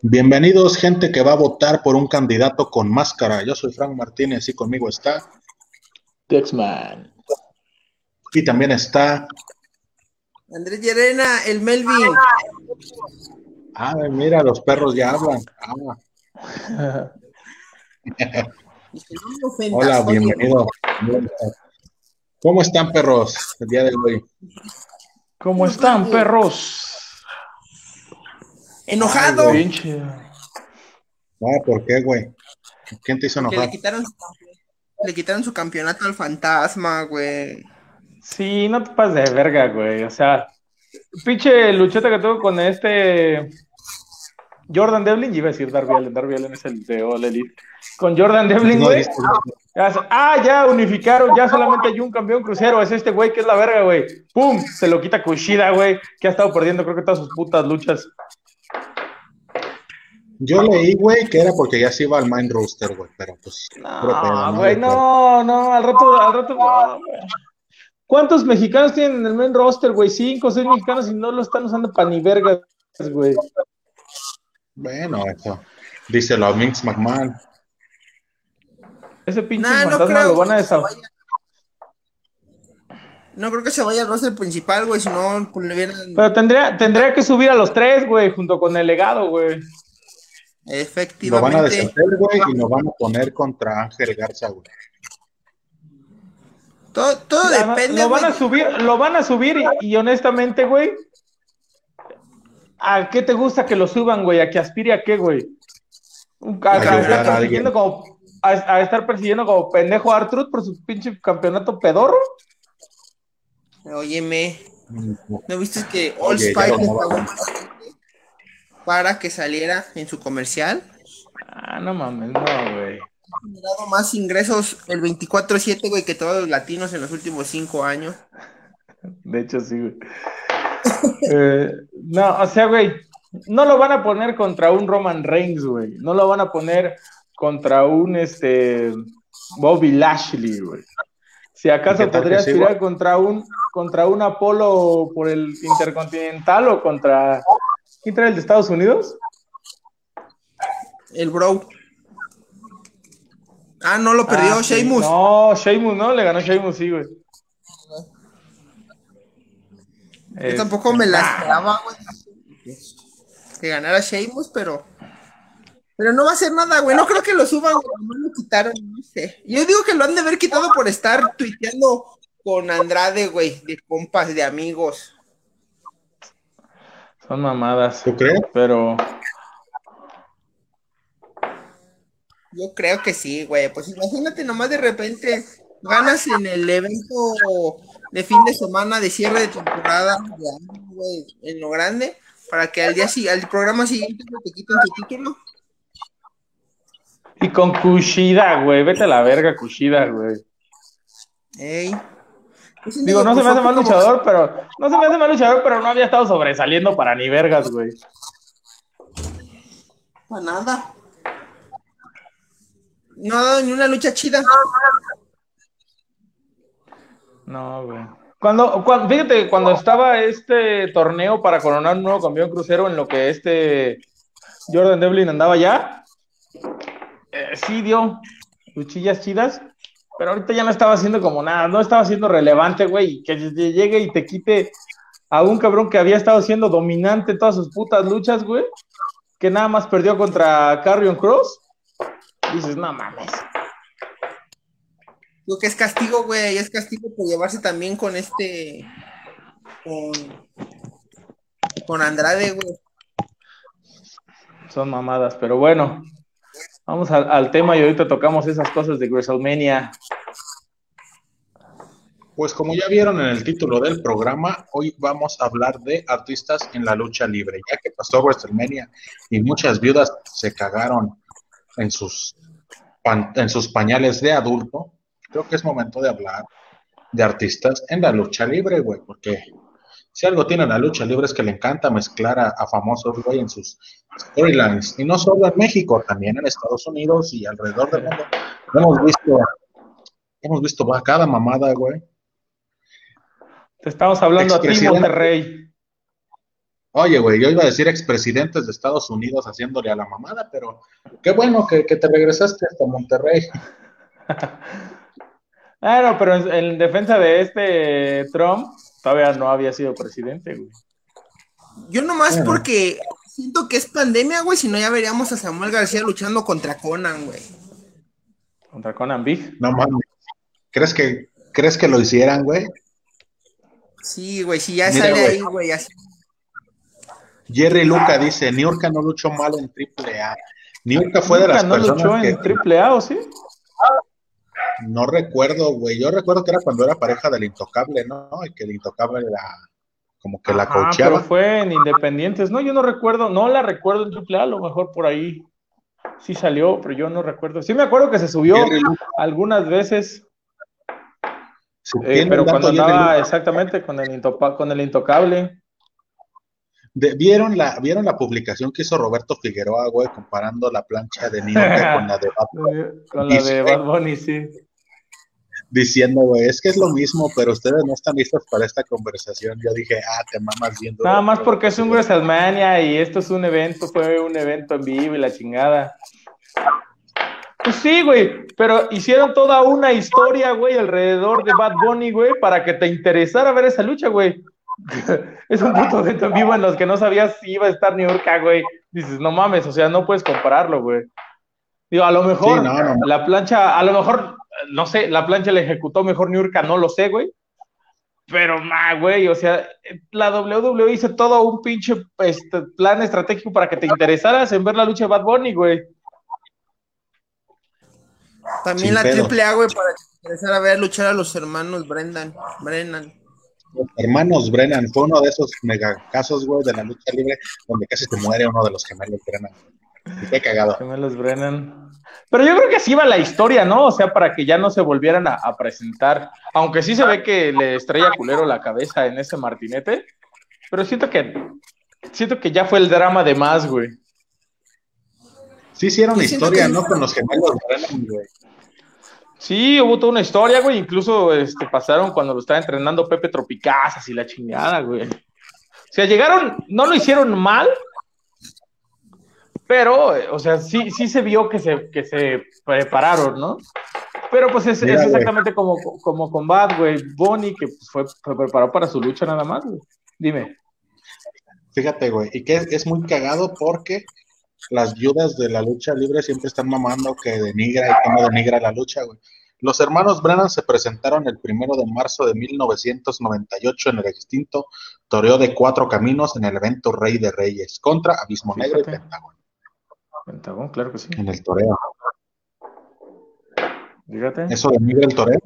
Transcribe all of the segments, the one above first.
Bienvenidos, gente que va a votar por un candidato con máscara. Yo soy Frank Martínez y conmigo está. Dexman. Y también está. Andrés Llerena, el Melvin. Ah, mira, los perros ya hablan. Ah. Hola, bienvenido. ¿Cómo están, perros, el día de hoy? ¿Cómo están, perros? Enojado. Ah, ¿por qué, güey? ¿Quién te hizo enojar? le quitaron, le quitaron su campeonato al fantasma, güey. Sí, no te pases de verga, güey. O sea, pinche lucheta que tuvo con este Jordan Devlin, iba a decir Darby Allen, Darby Allen es el de All Elite. Con Jordan Devlin, güey. ah, ya unificaron, ya solamente hay un campeón crucero, es este güey que es la verga, güey. ¡Pum! Se lo quita Kushida, güey, que ha estado perdiendo creo que todas sus putas luchas. Yo leí, güey, que era porque ya se iba al main roster, güey, pero pues. No, güey, no, no, al rato, al rato. ¿Cuántos mexicanos tienen en el main roster, güey? Cinco, seis mexicanos y no lo están usando para ni vergas, güey. Bueno, eso. Dice los Minx McMahon. Ese pinche fantasma lo van a desahogar. No creo que se vaya al roster principal, güey, si no pues. Pero tendría, tendría que subir a los tres, güey, junto con el legado, güey. Efectivamente. Lo van a deshacer, güey, y lo van a poner contra Ángel Garza, güey. Todo, todo depende. Lo van a subir, lo van a subir y, honestamente, güey. ¿A qué te gusta que lo suban, güey? ¿A que aspire a qué, güey? A, estar persiguiendo como, a, estar persiguiendo como pendejo a Artrud por su pinche campeonato pedorro. Óyeme. ¿No viste que All Spike para que saliera en su comercial. Ah, no mames, no, güey. Ha generado más ingresos el 24-7, güey, que todos los latinos en los últimos cinco años. De hecho, sí, güey. Eh, no, o sea, güey, no lo van a poner contra un Roman Reigns, güey. No lo van a poner contra un este Bobby Lashley, güey. Si acaso podría aspirar contra un contra un Apolo por el Intercontinental o contra ¿Quién trae el de Estados Unidos? El Bro. Ah, no lo perdió ah, Sheamus. No, Sheamus, ¿no? Le ganó Sheamus, sí, güey. Yo tampoco me la esperaba, güey. Que ganara Sheamus, pero. Pero no va a hacer nada, güey. No creo que lo suban, güey. No lo quitaron, no sé. Yo digo que lo han de haber quitado por estar tuiteando con Andrade, güey. De compas, de amigos. Son mamadas. ¿Tú crees? Pero. Yo creo que sí, güey. Pues imagínate nomás de repente ganas en el evento de fin de semana de cierre de temporada, güey, en lo grande, para que al día al programa siguiente te quiten tu título. Y con Kushida, güey, vete a la verga, Kushida, güey. Ey. Pues Digo, no se me hace mal luchador, pero no se me hace mal luchador, pero no había estado sobresaliendo para ni vergas, güey. Para nada. No, ni una lucha chida. No, güey. Cuando, cuando, fíjate, cuando estaba este torneo para coronar un nuevo campeón crucero en lo que este Jordan Devlin andaba ya, eh, sí dio luchillas chidas, pero ahorita ya no estaba haciendo como nada, no estaba siendo relevante, güey, que llegue y te quite a un cabrón que había estado siendo dominante en todas sus putas luchas, güey, que nada más perdió contra Carrion Cross. Dices, no mames. Lo que es castigo, güey, es castigo por llevarse también con este. con. con Andrade, güey. Son mamadas, pero bueno, Vamos al, tema y ahorita tocamos esas cosas de WrestleMania. Pues como ya vieron en el título del programa, hoy vamos a hablar de artistas en la lucha libre, ya que pasó WrestleMania y muchas viudas se cagaron en sus, en sus pañales de adulto. Creo que es momento de hablar de artistas en la lucha libre, güey, porque si algo tiene la lucha libre es que le encanta mezclar a, famosos, güey, en sus storylines. Y no solo en México, también en Estados Unidos y alrededor del mundo. Hemos visto, hemos visto cada mamada, güey. Te estamos hablando a ti, Monterrey. Oye, güey, yo iba a decir expresidentes de Estados Unidos haciéndole a la mamada, pero qué bueno que, te regresaste hasta Monterrey. Bueno, pero en, defensa de este Trump, todavía no había sido presidente, güey. Yo nomás porque siento que es pandemia, güey, si no ya veríamos a Samuel García luchando contra Conan, güey. Contra Conan Big. No mames. ¿Crees que, ¿crees que lo hicieran, güey? Sí, güey, si ya sale ahí, güey, así Jerry Luca dice, Niurka no luchó mal en triple A. Niurka fue de las no luchó en triple A, ¿o sí? No recuerdo, güey. Yo recuerdo que era cuando era pareja del Intocable, ¿no? Y que el Intocable la como que la cocheaba. pero fue en Independientes. No, yo no recuerdo, no la recuerdo en triple A, a lo mejor por ahí sí salió, pero yo no recuerdo. Sí me acuerdo que se subió algunas veces. Eh, pero cuando andaba exactamente con el, con el Intocable. ¿vieron, la, ¿Vieron la publicación que hizo Roberto Figueroa, güey, comparando la plancha de Niurka con la de Bad Bunny? con la de Bad Bunny, sí. Diciendo, güey, es que es lo mismo, pero ustedes no están listos para esta conversación. Yo dije, ah, te mamas viendo. Nada más porque es un WrestleMania y esto es un evento, fue un evento en vivo y la chingada. Pues sí, güey, pero hicieron toda una historia, güey, alrededor de Bad Bunny, güey, para que te interesara ver esa lucha, güey. es un puto evento en vivo en los que no sabías si iba a estar New York, güey. Dices, no mames, o sea, no puedes compararlo, güey. Digo, a lo mejor la plancha, a lo mejor, no sé, la plancha le ejecutó mejor New York, no lo sé, güey. Pero, ma, güey, o sea, la WWE hizo todo un pinche este, plan estratégico para que te interesaras en ver la lucha de Bad Bunny, güey. También la triple A, güey, para que te interesara ver luchar a los hermanos Brendan, Brennan. Los hermanos Brennan fue uno de esos megacasos, güey, de la lucha libre donde casi se muere uno de los gemelos Brennan. Qué cagado. Gemelos Brennan. Pero yo creo que así va la historia, ¿no? O sea, para que ya no se volvieran a, presentar. Aunque sí se ve que le estrella culero la cabeza en ese martinete. Pero siento que siento que ya fue el drama de más, güey. Sí hicieron historia, ¿no? Con los gemelos Brennan, güey. Sí, hubo toda una historia, güey. Incluso este, pasaron cuando lo estaba entrenando Pepe Tropicazas y la chingada, güey. O sea, llegaron, no lo hicieron mal, pero, o sea, sí, sí se vio que se, que se prepararon, ¿no? Pero pues es, exactamente como, como con Bad, güey. Bonnie, que pues, fue, preparado para su lucha nada más, güey. Dime. Fíjate, güey, y que es muy cagado porque las viudas de la lucha libre siempre están mamando que denigra y que no denigra la lucha, güey. Los hermanos Brennan se presentaron el primero de marzo de 1998 en el extinto Toreo de Cuatro Caminos en el evento Rey de Reyes contra Abismo Negro y Pentagón. Pentagón, claro que sí. En el toreo. Fíjate. ¿Eso denigra el toreo?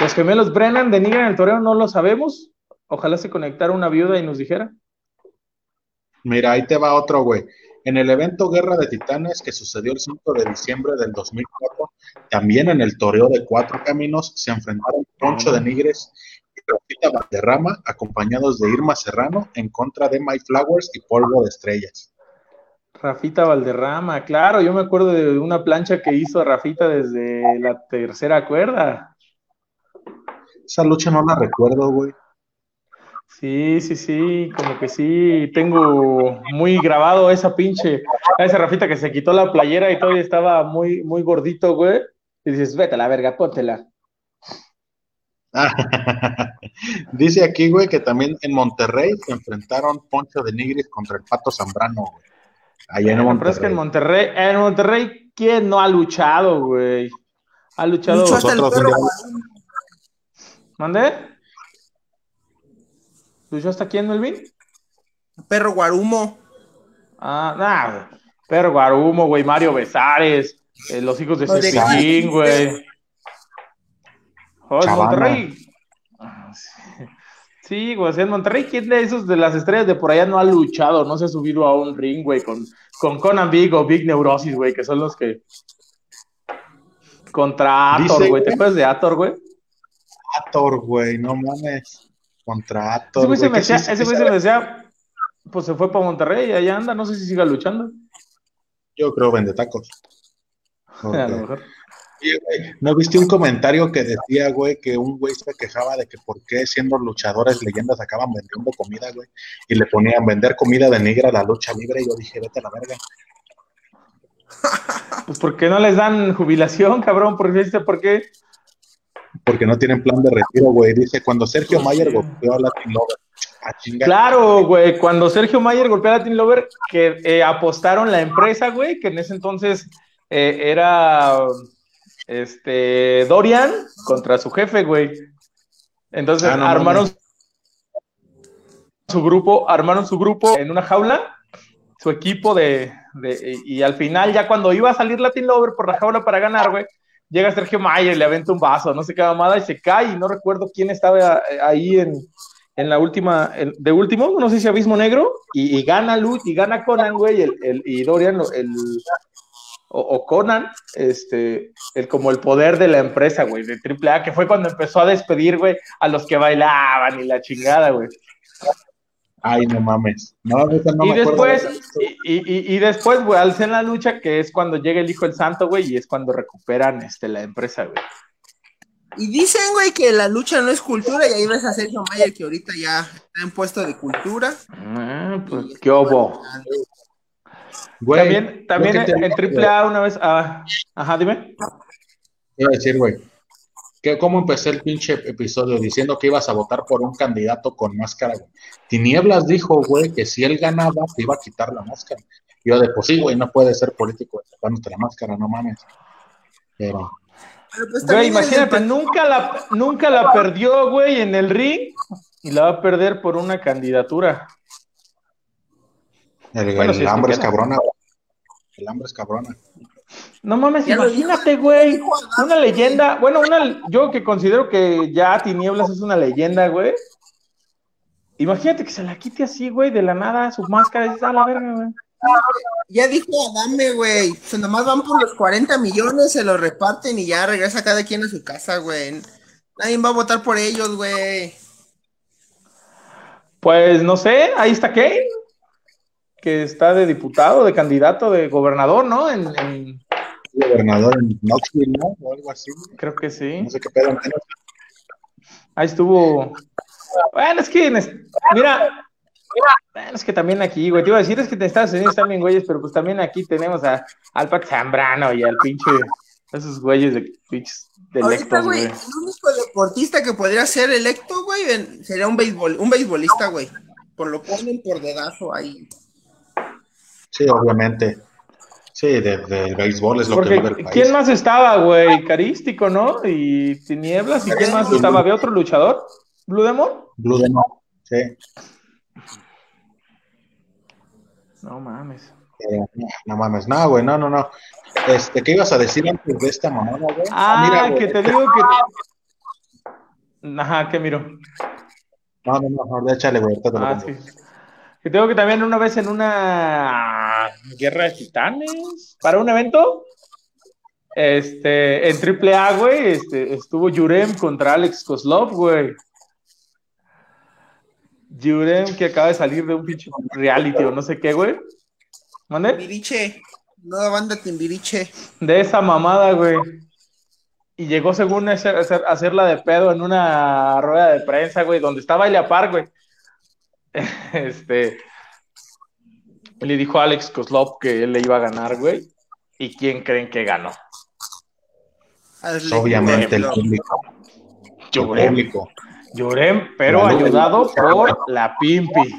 Los gemelos Brennan denigran el toreo, no lo sabemos. Ojalá se conectara una viuda y nos dijera. Mira, ahí te va otro, güey. En el evento Guerra de Titanes que sucedió el 5 de diciembre del 2004, también en el toreo de Cuatro Caminos se enfrentaron Poncho de Nigres y Rafita Valderrama, acompañados de Irma Serrano, en contra de My Flowers y Polvo de Estrellas. Rafita Valderrama, claro, yo me acuerdo de una plancha que hizo Rafita desde la tercera cuerda. Esa lucha no la recuerdo, güey. Sí, sí, sí, como que sí, tengo muy grabado esa pinche, a esa Rafita que se quitó la playera y todavía estaba muy, muy gordito, güey. Y dices, vete a la verga, póntela. Dice aquí, güey, que también en Monterrey se enfrentaron Poncho de Nigris contra el Pato Zambrano, güey. Allá en Monterrey. es que en Monterrey, en Monterrey, ¿quién no ha luchado, güey? Ha luchado. ¿Mande? ¿Luchó hasta quién, Melvin? Perro Guarumo. Ah, nada. Perro Guarumo, güey. Mario Besares. Eh, los hijos de Cepillín, güey. Joder, Monterrey. Sí, güey. en Monterrey, ¿quién de esos de las estrellas de por allá no ha luchado? No se ha subido a un ring, güey, con, con Conan Big o Big Neurosis, güey, que son los que. Contra Ator, güey. ¿Te acuerdas de Ator, güey? Ator, güey, no mames contrato. Ese güey se me decía, ese güey se me decía, pues se fue para Monterrey y allá anda, no sé si siga luchando. Yo creo vende tacos. A lo mejor. ¿No viste un comentario que decía, güey, que un güey se quejaba de que por qué siendo luchadores leyendas acaban vendiendo comida, güey? Y le ponían vender comida de negra a la lucha libre. Y yo dije, vete a la verga. Pues porque no les dan jubilación, cabrón, porque por qué. Porque no tienen plan de retiro, güey. Dice, cuando Sergio Mayer golpeó a Latin Lover. claro, güey, cuando Sergio Mayer golpeó a Latin Lover, que eh, apostaron la empresa, güey, que en ese entonces eh, era este Dorian contra su jefe, güey. Entonces ah, armaron su grupo, armaron su grupo en una jaula, su equipo de, y, al final ya cuando iba a salir Latin Lover por la jaula para ganar, güey, llega Sergio Mayer, le aventa un vaso, no sé qué mamada, y se cae, y no recuerdo quién estaba ahí en, la última, de último, no sé si Abismo Negro, y, gana Luz, y gana Conan, güey, el, y Dorian, el, o, Conan, este, el, como el poder de la empresa, güey, de AAA, que fue cuando empezó a despedir, güey, a los que bailaban y la chingada, güey. Ay, no mames. No, y, después, y, y, después, güey, al la lucha, que es cuando llega el Hijo del Santo, güey, y es cuando recuperan este, la empresa, güey. Y dicen, güey, que la lucha no es cultura, y ahí ves a Sergio Mayer, que ahorita ya está en puesto de cultura. Ah, pues, qué también también en, triple A una vez. Ah, ajá, dime. Iba a decir, güey. ¿Cómo empecé el pinche episodio diciendo que ibas a votar por un candidato con máscara, güey? Tinieblas dijo, güey, que si él ganaba, te iba a quitar la máscara. yo de, pues sí, güey, no puede ser político te la máscara, no mames. Pero... Pues, güey, imagínate, nunca la, nunca la perdió, güey, en el ring y la va a perder por una candidatura. El, hambre es cabrona. El hambre es cabrona. No mames, imagínate, güey. Una leyenda. Bueno, una, yo que considero que ya Tinieblas es una leyenda, güey. Imagínate que se la quite así, güey, de la nada, su máscara, y dices, a la verga, güey. Ya dijo dame, güey. O nomás van por los 40 millones, se los reparten y ya regresa cada quien a su casa, güey. Nadie va a votar por ellos, güey. Pues no sé, ahí está Kane que está de diputado, de candidato, de gobernador, ¿no? En, Gobernador en Knoxville, ¿no? O algo así. Creo que sí. No sé qué pedo. Ahí estuvo. Bueno, es que, mira, bueno, es que también aquí, güey, te iba a decir, es que en Estados Unidos también güeyes, pero pues también aquí tenemos a, al Pac Zambrano y al pinche, esos güeyes de pinches de electos, güey. El único deportista que podría ser electo, güey, sería un béisbol, un beisbolista, güey. Por lo ponen por dedazo ahí. Sí, obviamente. Sí, desde el béisbol es lo que vive el país. ¿Quién más estaba, güey? Carístico, ¿no? Y Tinieblas. ¿Y quién más estaba? ¿Había otro luchador? ¿Blue Demon? Blue Demon, sí. No mames. no mames, no, güey, no, no, no. Este, ¿qué ibas a decir antes de esta mamada, güey? Ah, ah que te digo que. Ajá, ¿qué miro? No, no, no, no échale, güey. Ah, sí. Que tengo que también una vez en una guerra de titanes, para un evento, este, en triple A, güey, este, estuvo Yurem contra Alex Koslov, güey. Yurem que acaba de salir de un pinche reality o no sé qué, güey. ¿Mande? Timbiriche, nueva banda Timbiriche. De esa mamada, güey. Y llegó según hacer, hacerla de pedo en una rueda de prensa, güey, donde estaba Par, güey. este, le dijo a Alex Koslov que él le iba a ganar, güey. ¿Y quién creen que ganó? Obviamente el público. Llorem, pero ayudado por la Pimpi.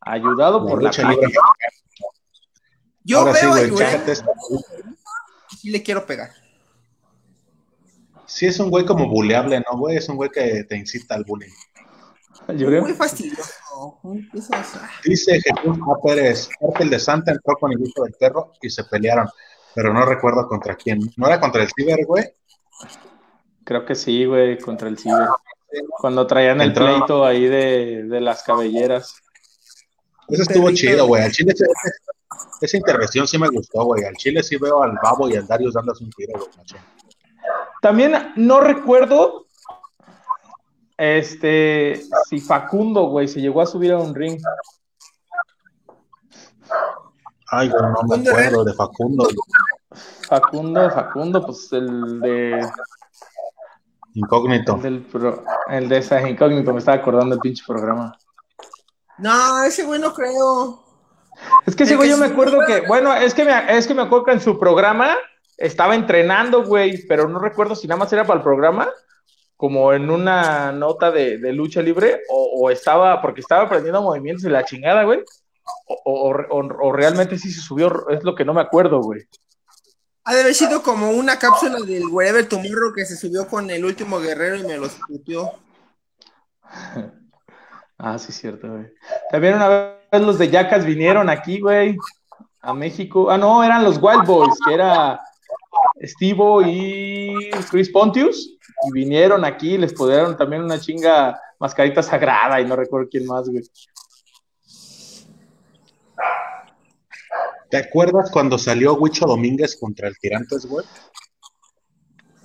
Ayudado por la Pimpi. Yo veo sí, le quiero pegar. Sí, es un güey como buleable, ¿no, güey? Es un güey que te incita al bullying. Muy fastidioso. Dice Jesús A. Pérez, el de Santa entró con el hijo del perro y se pelearon, pero no recuerdo contra quién. ¿No era contra el Ciber, güey? Creo que sí, güey, contra el Ciber. Cuando traían el pleito ahí de, las cabelleras. Eso estuvo chido, güey. Al Chile esa intervención sí me gustó, güey. Al Chile sí veo al Babo y al Darius dándose un tiro, güey. También no recuerdo este, si Facundo, güey, se llegó a subir a un ring. Ay, no me acuerdo de Facundo. Facundo, Facundo, pues el de. Incógnito. El, del el de esa incógnito, me estaba acordando del pinche programa. No, ese güey no creo. Es que ese güey yo me acuerdo que, bueno, es que me, es que me acuerdo que en su programa estaba entrenando, güey, pero no recuerdo si nada más era para el programa, como en una nota de, lucha libre, o, estaba, porque estaba aprendiendo movimientos de la chingada, güey, o, o, realmente sí se subió, es lo que no me acuerdo, güey. Ha de haber sido como una cápsula del Wherever Tomorrow que se subió con el último guerrero y me lo discutió. ah, sí, cierto, güey. También una vez los de Yacas vinieron aquí, güey, a México. Ah, no, eran los Wild Boys, que era Estivo y Chris Pontius, y vinieron aquí, les pudieron también una chinga mascarita sagrada y no recuerdo quién más, güey. ¿Te acuerdas cuando salió Huicho Domínguez contra el Tirantes, güey?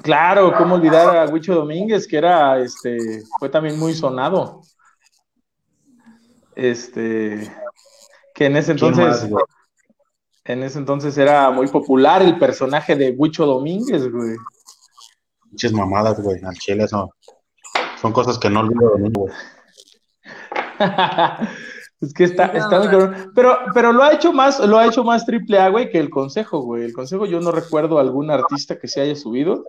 Claro, cómo olvidar a Huicho Domínguez, que era, este, fue también muy sonado. Este, que en ese entonces, en ese entonces era muy popular el personaje de Huicho Domínguez, güey. Muchas mamadas, güey. Al chile son, son cosas que no olvido de mí, güey. es que está, está muy Pero, pero lo ha hecho más, lo ha hecho más triple A, güey, que el consejo, güey. El consejo, yo no recuerdo algún artista que se haya subido.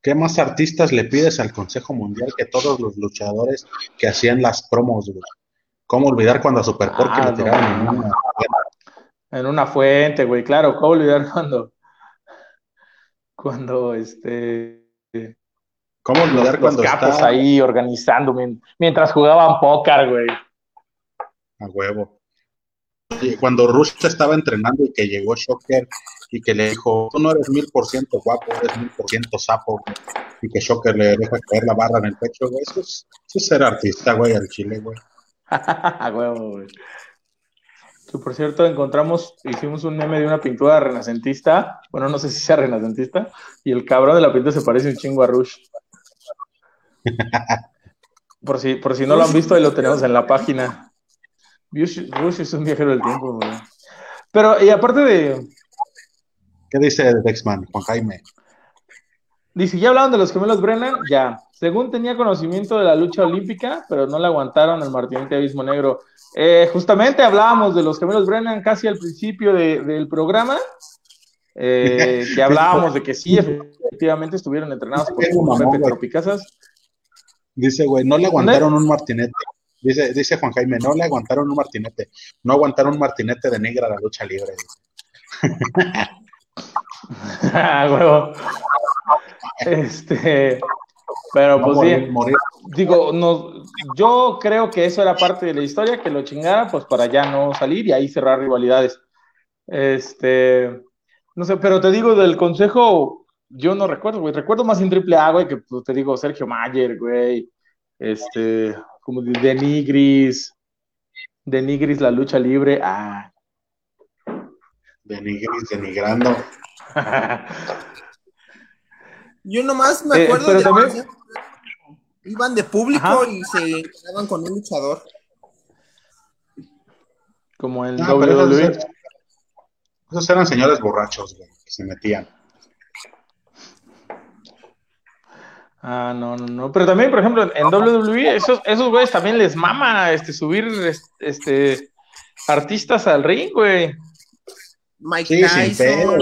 ¿Qué más artistas le pides al Consejo Mundial que todos los luchadores que hacían las promos, güey? ¿Cómo olvidar cuando a Super ah, le tiraron en una en una fuente, güey, claro, ¿cómo olvidar cuando, cuando, este... ¿Cómo olvidar cuando los capos ahí organizando mientras jugaban póker, güey? A huevo. Cuando Rush estaba entrenando y que llegó Shocker y que le dijo, tú no eres mil por ciento guapo, eres mil por ciento sapo, y que Shocker le deja caer la barra en el pecho, güey, eso es, eso es ser artista, güey, al chile, güey. A huevo, güey. Que por cierto, encontramos, hicimos un meme de una pintura renacentista. Bueno, no sé si sea renacentista. Y el cabrón de la pintura se parece un chingo a Rush. Por si, por si no lo han visto, ahí lo tenemos en la página. Rush es un viajero del tiempo, Pero, y aparte de. ¿Qué dice Dexman, Juan Jaime? Dice, ya hablaban de los gemelos Brennan, ya. Según tenía conocimiento de la lucha olímpica, pero no le aguantaron al Martinete Abismo Negro. Eh, justamente hablábamos de los gemelos Brennan casi al principio del programa, eh, que hablábamos de que sí, efectivamente estuvieron entrenados por Pepe Tropicazas. Dice, güey, no le aguantaron un martinete. Dice, dice Juan Jaime, no le aguantaron un martinete. No aguantaron un martinete de negra a la lucha libre. ah, Este, pero pues sí, digo, no, yo creo que eso era parte de la historia, que lo chingara, pues para ya no salir y ahí cerrar rivalidades. Este, no sé, pero te digo, del consejo, yo no recuerdo, güey, recuerdo más en Triple A, güey, que pues, te digo, Sergio Mayer, güey, este, como de Denigris, Denigris la lucha libre, ah. Denigris denigrando. Yo nomás me eh, acuerdo de también... iban de público y se quedaban con un luchador. Como el ah, WWE. Esos, eran señores borrachos, que se metían. Ah, no, no, no. Pero también, por ejemplo, en WWE, esos, esos güeyes también les mama este, subir este, artistas al ring, güey. Mike Tyson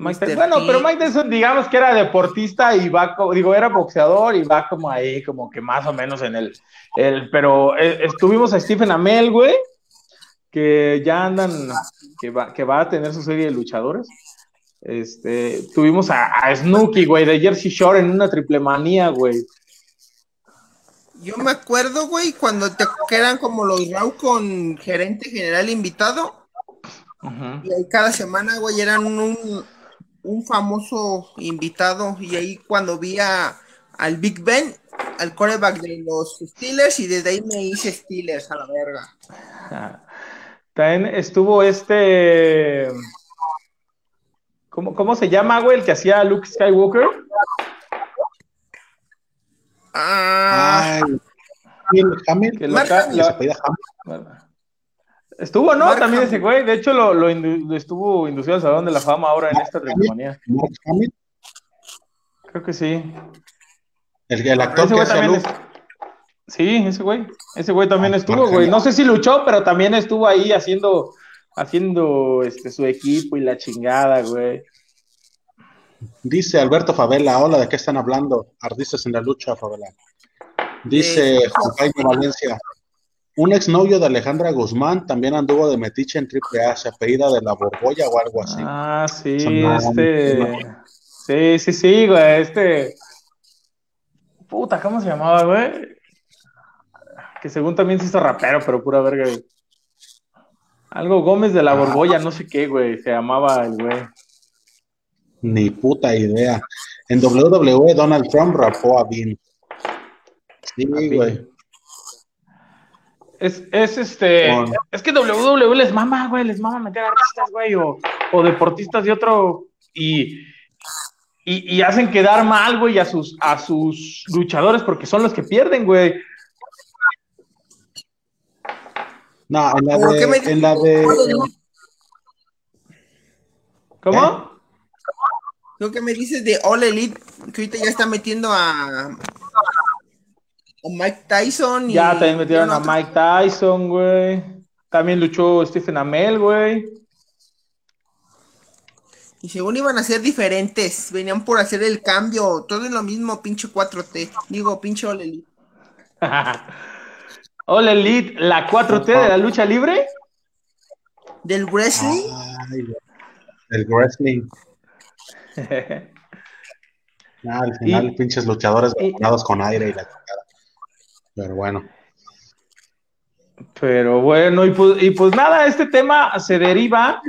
bueno, pero Mike Tyson, digamos que era deportista y va, digo, era boxeador y va como ahí, como que más o menos en el, el pero eh, estuvimos a Stephen Amell, güey, que ya andan, que va, que va a tener su serie de luchadores. Este, tuvimos a, Snooki, güey, de Jersey Shore en una triple manía, güey. Yo me acuerdo, güey, cuando te quedan como los Raw con gerente general invitado. Y ahí cada semana, güey, eran un, un famoso invitado y ahí cuando vi a, al Big Ben, al coreback de los Steelers y desde ahí me hice Steelers a la verga. También estuvo este... ¿Cómo, ¿Cómo se llama, güey, el que hacía Luke Skywalker? Ah, Hamil, que Estuvo, ¿no? También ese güey. De hecho, lo, lo, estuvo inducido al Salón de la Fama ahora en esta ceremonia. Creo que sí. El, el actor que hace Sí, ese güey. Ese güey también ah, estuvo, güey. No sé si luchó, pero también estuvo ahí haciendo, haciendo este, su equipo y la chingada, güey. Dice Alberto Favela, hola, ¿de qué están hablando? Artistas en la lucha, Favela. Dice Juan Jaime Valencia, un exnovio de Alejandra Guzmán también anduvo de metiche en AAA, se apellida de la Borbolla o algo así. Ah, sí, este. Sí, sí, sí, güey, este. Puta, ¿cómo se llamaba, güey? Que según también se hizo rapero, pero pura verga, güey. Algo Gómez de la Borbolla, no sé qué, güey, se llamaba el güey. Ni puta idea. En WWE Donald Trump rapó a Bean. Sí, güey. Es, es este. Es que WWE les mama, güey, les mama meter artistas, güey, o, o deportistas de otro. Y, y, y, hacen quedar mal, güey, a sus, a sus luchadores porque son los que pierden, güey. No, en la de. En la de... ¿Cómo? Lo que me dices de All Elite, que ahorita ya está metiendo a, a Mike Tyson. Y, ya también metieron a Mike Tyson, güey. También luchó Stephen Amell, güey. Y según iban a ser diferentes, venían por hacer el cambio, todo en lo mismo, pinche 4T. Digo, pinche All Elite. All Elite, la 4T de la lucha libre. Del wrestling. Ay, del wrestling. al final, pinches luchadores vacunados con aire y la Pero bueno. Pero bueno, y pues, y pues nada, este tema se deriva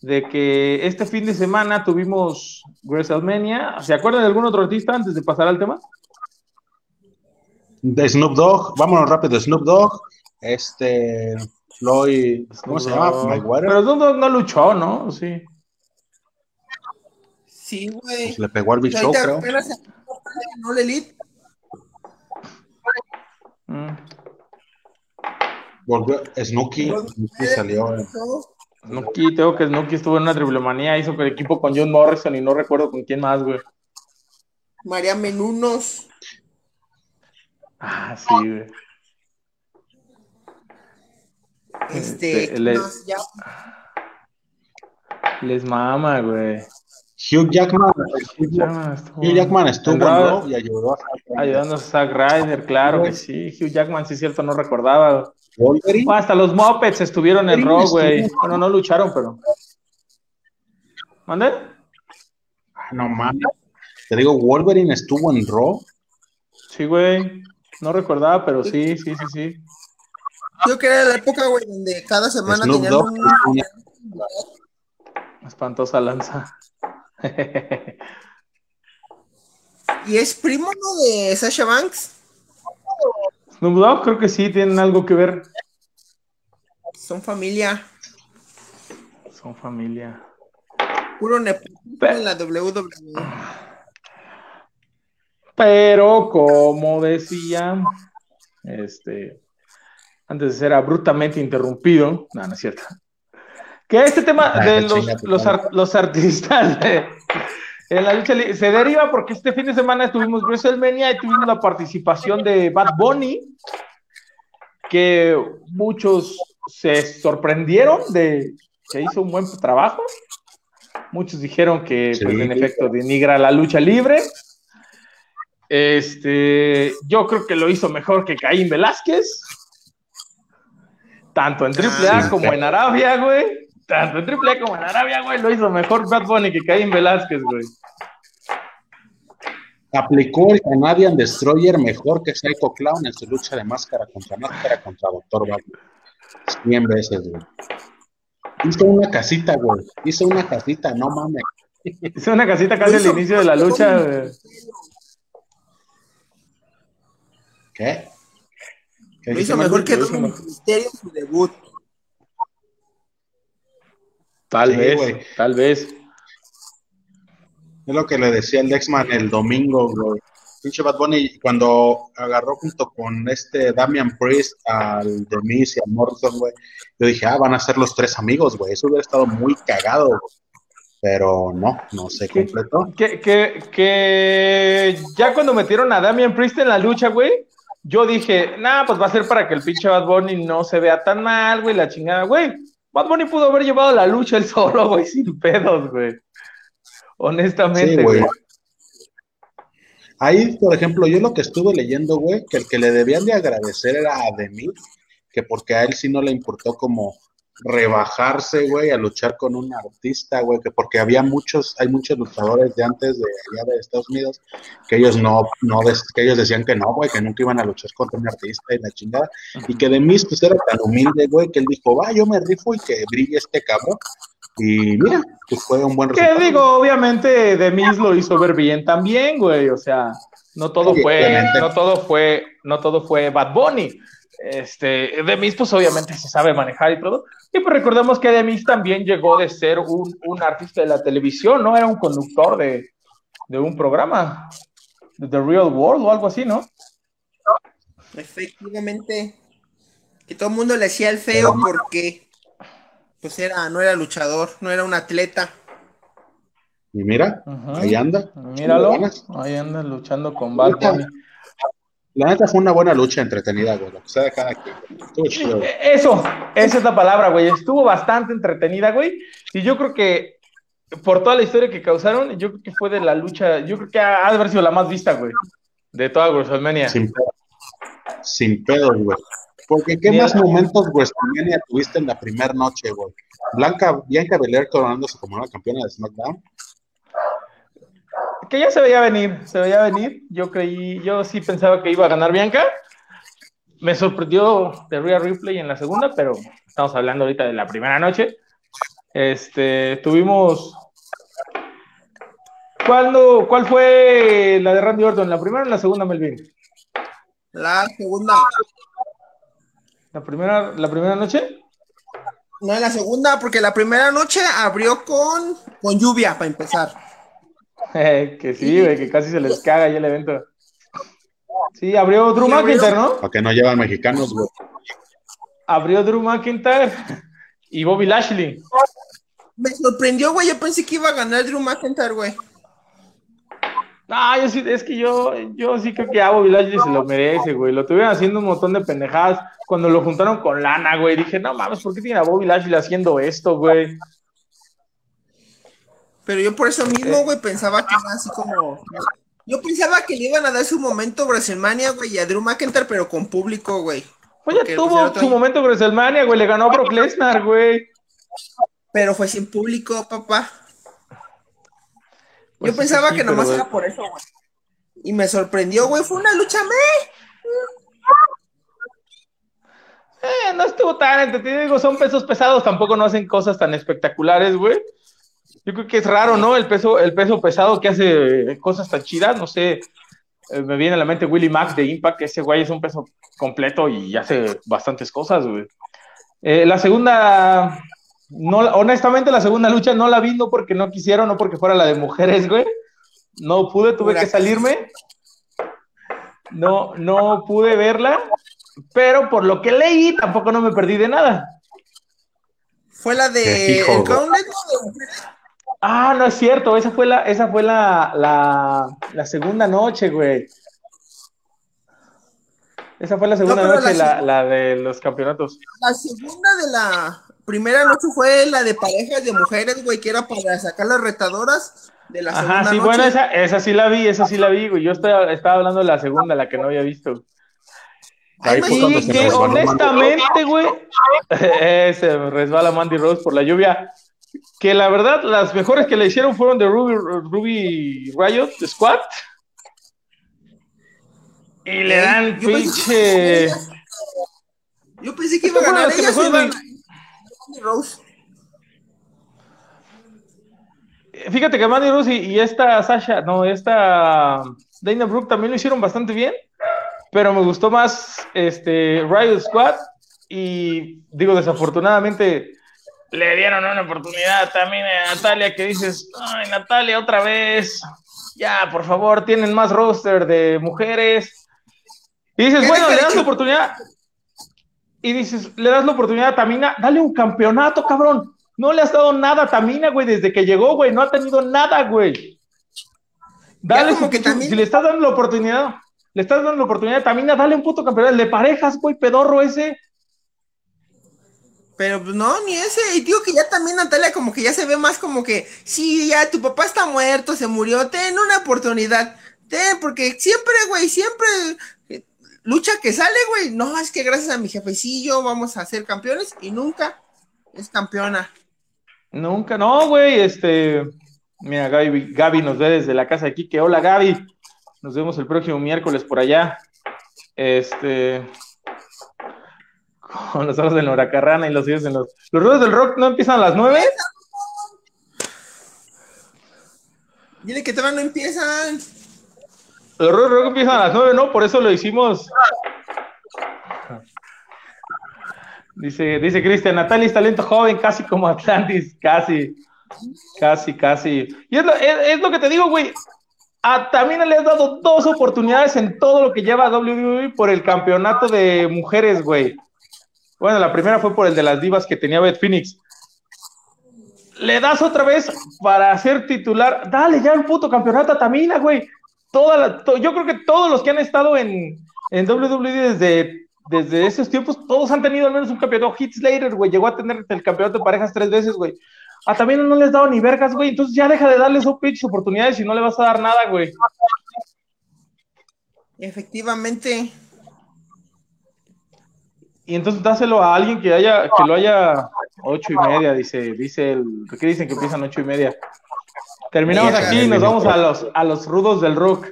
de que este fin de semana tuvimos WrestleMania. ¿Se acuerdan de algún otro artista antes de pasar al tema? De Snoop Dogg, vámonos rápido, Snoop Dogg, este, Floyd, ¿cómo se llama? Pero Snoop Dogg no luchó, ¿no? Sí. Sí, güey. Pues le pegó al Big Show, creo. No le elite. Mm. Volvió Snooki, Snooki salió. Snooki, tengo que Snooki estuvo en una triplemanía, hizo el equipo con John Morrison y no recuerdo con quién más, güey. María Menunos. Ah, sí, güey. Este, este les, ya... les mama, güey. Hugh Jackman, Hugh, Jackman estuvo en Raw y ayudó a Ayudando a Zack Ryder, claro que sí. Hugh Jackman, sí es cierto, no recordaba. hasta los Muppets estuvieron en Raw, güey. Bueno, no lucharon, pero. ¿Mande? Ah, no mames. Te digo, Wolverine estuvo en Raw. Sí, güey. No recordaba, pero sí, sí, sí, sí. Yo que era la época, güey, donde cada semana tenían un... Espantosa lanza. ¿Y es primo de Sasha Banks? No, creo que sí, tienen algo que ver. Son familia. Son familia. Puro nepotismo en la WWE. Pero, como decía, este, antes de ser abruptamente interrumpido, no, no es cierto. Que este tema ah, de los, los, artistas en la lucha se deriva porque este fin de semana tuvimos WrestleMania y tuvimos la participación de Bad Bunny, que muchos se sorprendieron de que hizo un buen trabajo. Muchos dijeron que, pues, en efecto, denigra la lucha libre. Este, yo creo que lo hizo mejor que Caín Velázquez, tanto en AAA ah, como en Arabia, güey tanto en Triple como en Arabia, güey, lo hizo mejor Bad Bunny que Caín Velázquez, güey. Aplicó el Canadian Destroyer mejor que Psycho Clown en su lucha de máscara contra máscara contra Doctor Bad. 100 veces, güey. Hizo una casita, güey. Hizo una casita, no mames. Hizo una casita casi al inicio de la lucha. Güey. ¿Qué? Lo hizo mejor que Dominic Misterio en su debut. Tal vez, tal vez. Es lo que le decía el Dexman el domingo, güey. pinche Bad Bunny, cuando agarró junto con este Damian Priest al Demis y a Morrison, güey, yo dije, ah, van a ser los tres amigos, güey. Eso hubiera estado muy cagado, Pero no, no se completó. Que, que, que ya cuando metieron a Damian Priest en la lucha, güey, yo dije, nah, pues va a ser para que el pinche Bad Bunny no se vea tan mal, güey, la chingada, güey. Bad Bunny pudo haber llevado la lucha él solo, güey, sin pedos, güey. Honestamente, güey. Ahí, por ejemplo, yo lo que estuve leyendo, güey, que el que le debían de agradecer era a Demi, que porque a él sí no le importó como rebajarse, güey, a luchar con un artista, güey, que porque había muchos, hay muchos luchadores de antes de allá de Estados Unidos que ellos no, no, que ellos decían que no, güey, que nunca iban a luchar contra un artista y la chingada, y que de pues era tan humilde, güey, que él dijo, va, yo me rifo y que brille este cabrón, y mira, pues fue un buen resultado. Que digo, obviamente Demis lo hizo ver bien también, güey. O sea, no todo fue, no todo fue, no todo fue Bad Bunny. Este, Demis, pues obviamente se sabe manejar y todo. Y pues recordemos que Demis también llegó de ser un, un artista de la televisión, ¿no? Era un conductor de, de un programa, de The Real World o algo así, ¿no? Efectivamente. Que todo el mundo le hacía el feo porque pues era, no era luchador, no era un atleta. Y mira, ahí anda. Míralo, ahí anda luchando con Bad La neta fue una buena lucha entretenida, güey, lo que sea de cada quien. E, eso, esa es la palabra, güey. Estuvo bastante entretenida, güey. Y yo creo que por toda la historia que causaron, yo creo que fue de la lucha, yo creo que ha de haber sido la más vista, güey, de toda WrestleMania. Sin pedo, sin pedo, güey. Porque qué más momentos WrestleMania tuviste en la primera noche, güey. Blanca, Bianca Belair coronándose como una campeona de SmackDown. Que ya se veía venir, se veía venir. Yo creí, yo sí pensaba que iba a ganar Bianca. Me sorprendió de Rhea Ripley en la segunda, pero estamos hablando ahorita de la primera noche. Este, tuvimos. ¿Cuándo, ¿Cuál fue la de Randy Orton? ¿La primera o la segunda, Melvin? La segunda. ¿La primera, la primera noche? No, en la segunda, porque la primera noche abrió con, con lluvia para empezar. que sí, güey, que casi se les caga ya el evento. Sí, abrió Drew McIntyre, ¿no? Para que no llevan mexicanos, güey. Abrió Drew McIntyre y Bobby Lashley. Me sorprendió, güey. Yo pensé que iba a ganar Drew McIntyre, güey. No, yo sí, es que yo, yo sí creo que a Bobby Lashley se lo merece, güey. Lo tuvieron haciendo un montón de pendejadas cuando lo juntaron con Lana, güey. Dije, no mames, ¿por qué tiene a Bobby Lashley haciendo esto, güey? Pero yo por eso mismo, güey, pensaba que era así como. Yo pensaba que le iban a dar su momento WrestleMania, güey, y a Drew McIntyre, pero con público, güey. Oye, pues, tuvo su momento WrestleMania, güey, le ganó a Brock Lesnar, güey. Pero fue sin público, papá. Yo pues pensaba que nomás era por eso, güey. Y me sorprendió, güey. Fue una lucha me. Eh, no estuvo tan entretenido. Digo, son pesos pesados, tampoco no hacen cosas tan espectaculares, güey. Yo creo que es raro, ¿no? El peso, el peso pesado que hace cosas tan chidas, no sé. Eh, me viene a la mente Willy Max de Impact, ese güey es un peso completo y hace bastantes cosas, güey. Eh, la segunda no, honestamente, la segunda lucha no la vi, no porque no quisieron, no porque fuera la de mujeres, güey. No pude, tuve que salirme. No, no pude verla, pero por lo que leí, tampoco no me perdí de nada. Fue la de Ah, no es cierto, esa fue la, esa fue la, la, la segunda noche, güey. Esa fue la segunda noche, la, la, de los campeonatos. La segunda de la, primera noche fue la de parejas de mujeres, güey, que era para sacar las retadoras de la segunda Ajá, sí, bueno, esa, esa sí la vi, esa sí la vi, güey. Yo estaba, estaba hablando de la segunda, la que no había visto. Ahí sí, que honestamente, güey, se resbala Mandy Rose por la lluvia. Que la verdad, las mejores que le hicieron fueron de Ruby, Ruby Riot Squad. Y le dan pinche. Yo pensé que iba a ganar ellas. Rose. Fíjate que Mandy Rose y, esta Sasha, no, esta Dana Brooke también lo hicieron bastante bien, pero me gustó más este Riot Squad y digo, desafortunadamente le dieron una oportunidad también a Natalia que dices, ay, Natalia, otra vez, ya, por favor, tienen más roster de mujeres. Y dices, bueno, le das la oportunidad. Y dices, le das la oportunidad a Tamina, dale un campeonato, cabrón. No le has dado nada a Tamina, güey, desde que llegó, güey, no ha tenido nada, güey. Dale, como que también... si le estás dando la oportunidad, le estás dando la oportunidad a Tamina, dale un puto campeonato, el de parejas, güey, pedorro ese. Pero pues no, ni ese. Y digo que ya también Natalia como que ya se ve más como que, sí, ya tu papá está muerto, se murió, ten una oportunidad. Ten, porque siempre, güey, siempre eh, lucha que sale, güey. No, es que gracias a mi jefecillo vamos a ser campeones y nunca es campeona. Nunca, no, güey, este. Mira, Gaby, Gaby nos ve desde la casa de que Hola, Gaby. Nos vemos el próximo miércoles por allá. Este con los ojos de la huracarrana y los oídos en los. ¿Los ruedos del rock no empiezan a las nueve? Dile que todavía no empiezan. Los ruedos del rock empiezan a las nueve, ¿no? Por eso lo hicimos. Dice, dice Cristian, Natalia es talento joven, casi como Atlantis, casi, casi, casi. Y es lo, es lo que te digo, güey. A Tamina le has dado dos oportunidades en todo lo que lleva WWE por el campeonato de mujeres, güey. Bueno, la primera fue por el de las divas que tenía Beth Phoenix. Le das otra vez para ser titular. Dale ya el puto campeonato a Tamina, güey. Toda yo creo que todos los que han estado en, en WWE desde, desde esos tiempos, todos han tenido al menos un campeonato. Hit Slater, güey, llegó a tener el campeonato de parejas tres veces, güey. A Tamina no les dado ni vergas, güey. Entonces ya deja de darle esos pitch oportunidades y no le vas a dar nada, güey. Efectivamente. Y entonces dáselo a alguien que haya, que lo haya ocho y media, dice, dice el, ¿qué dicen que empiezan ocho y media? Terminamos aquí y nos vamos a los, a los rudos del rock.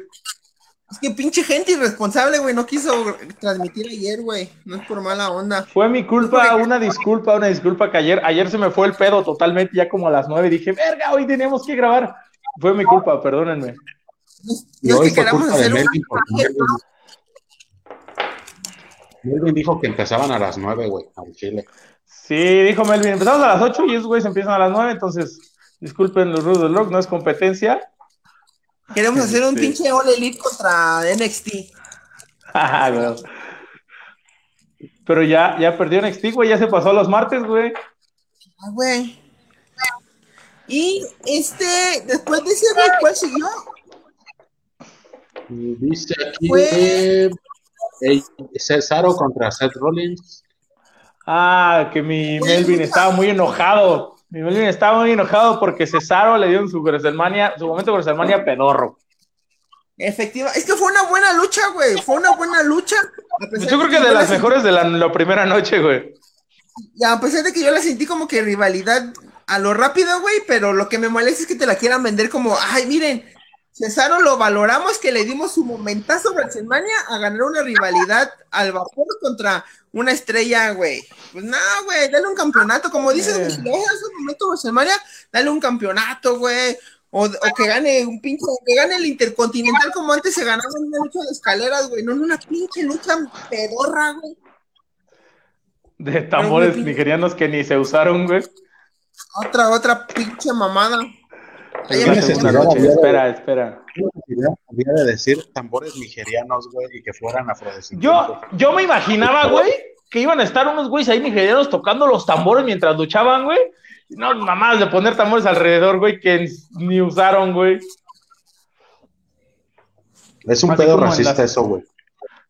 Es que pinche gente irresponsable, güey, no quiso transmitir ayer, güey. No es por mala onda. Fue mi culpa, una disculpa, una disculpa que ayer, ayer se me fue el pedo totalmente, ya como a las nueve dije, verga, hoy tenemos que grabar. Fue mi culpa, perdónenme. Y hoy fue culpa de Melvin Melvin dijo que empezaban a las nueve, güey, al Chile. Sí, dijo Melvin, empezamos a las ocho y esos güeyes empiezan a las nueve, entonces disculpen los rudos del rock, no es competencia. Queremos hacer un pinche All Elite contra NXT. Ah, Pero ya, ya perdió NXT, güey, ya se pasó a los martes, güey. Ah, güey. Y este, después de ese, ¿cuál siguió? Dice aquí Cesaro contra Seth Rollins. Ah, que mi Melvin estaba muy enojado. Mi Melvin estaba muy enojado porque Cesaro le dio en su WrestleMania, su momento de WrestleMania pedorro. Efectiva, es que fue una buena lucha, güey. Fue una buena lucha. Yo creo que, de las mejores de la, primera noche, güey. Ya, a pesar de que yo la sentí como que rivalidad a lo rápido, güey, pero lo que me molesta es que te la quieran vender como, ay, miren, Cesaro lo valoramos que le dimos su momentazo WrestleMania a ganar una rivalidad al vapor contra una estrella, güey. Pues nada, güey, dale un campeonato. Como dices, güey, si un momento WrestleMania, dale un campeonato, güey. O, que gane un pinche, que gane el Intercontinental como antes se ganaba en una lucha de escaleras, güey. No en una pinche lucha pedorra, güey. De tambores nigerianos que ni se usaron, güey. Otra, otra pinche mamada. Espera, espera. Había de decir tambores nigerianos, güey, y que fueran afrodescendientes. Yo, yo me imaginaba, güey, que iban a estar unos güeyes ahí nigerianos tocando los tambores mientras luchaban, güey. No, mamás de poner tambores alrededor, güey, que ni usaron, güey. Es un pedo racista eso, güey.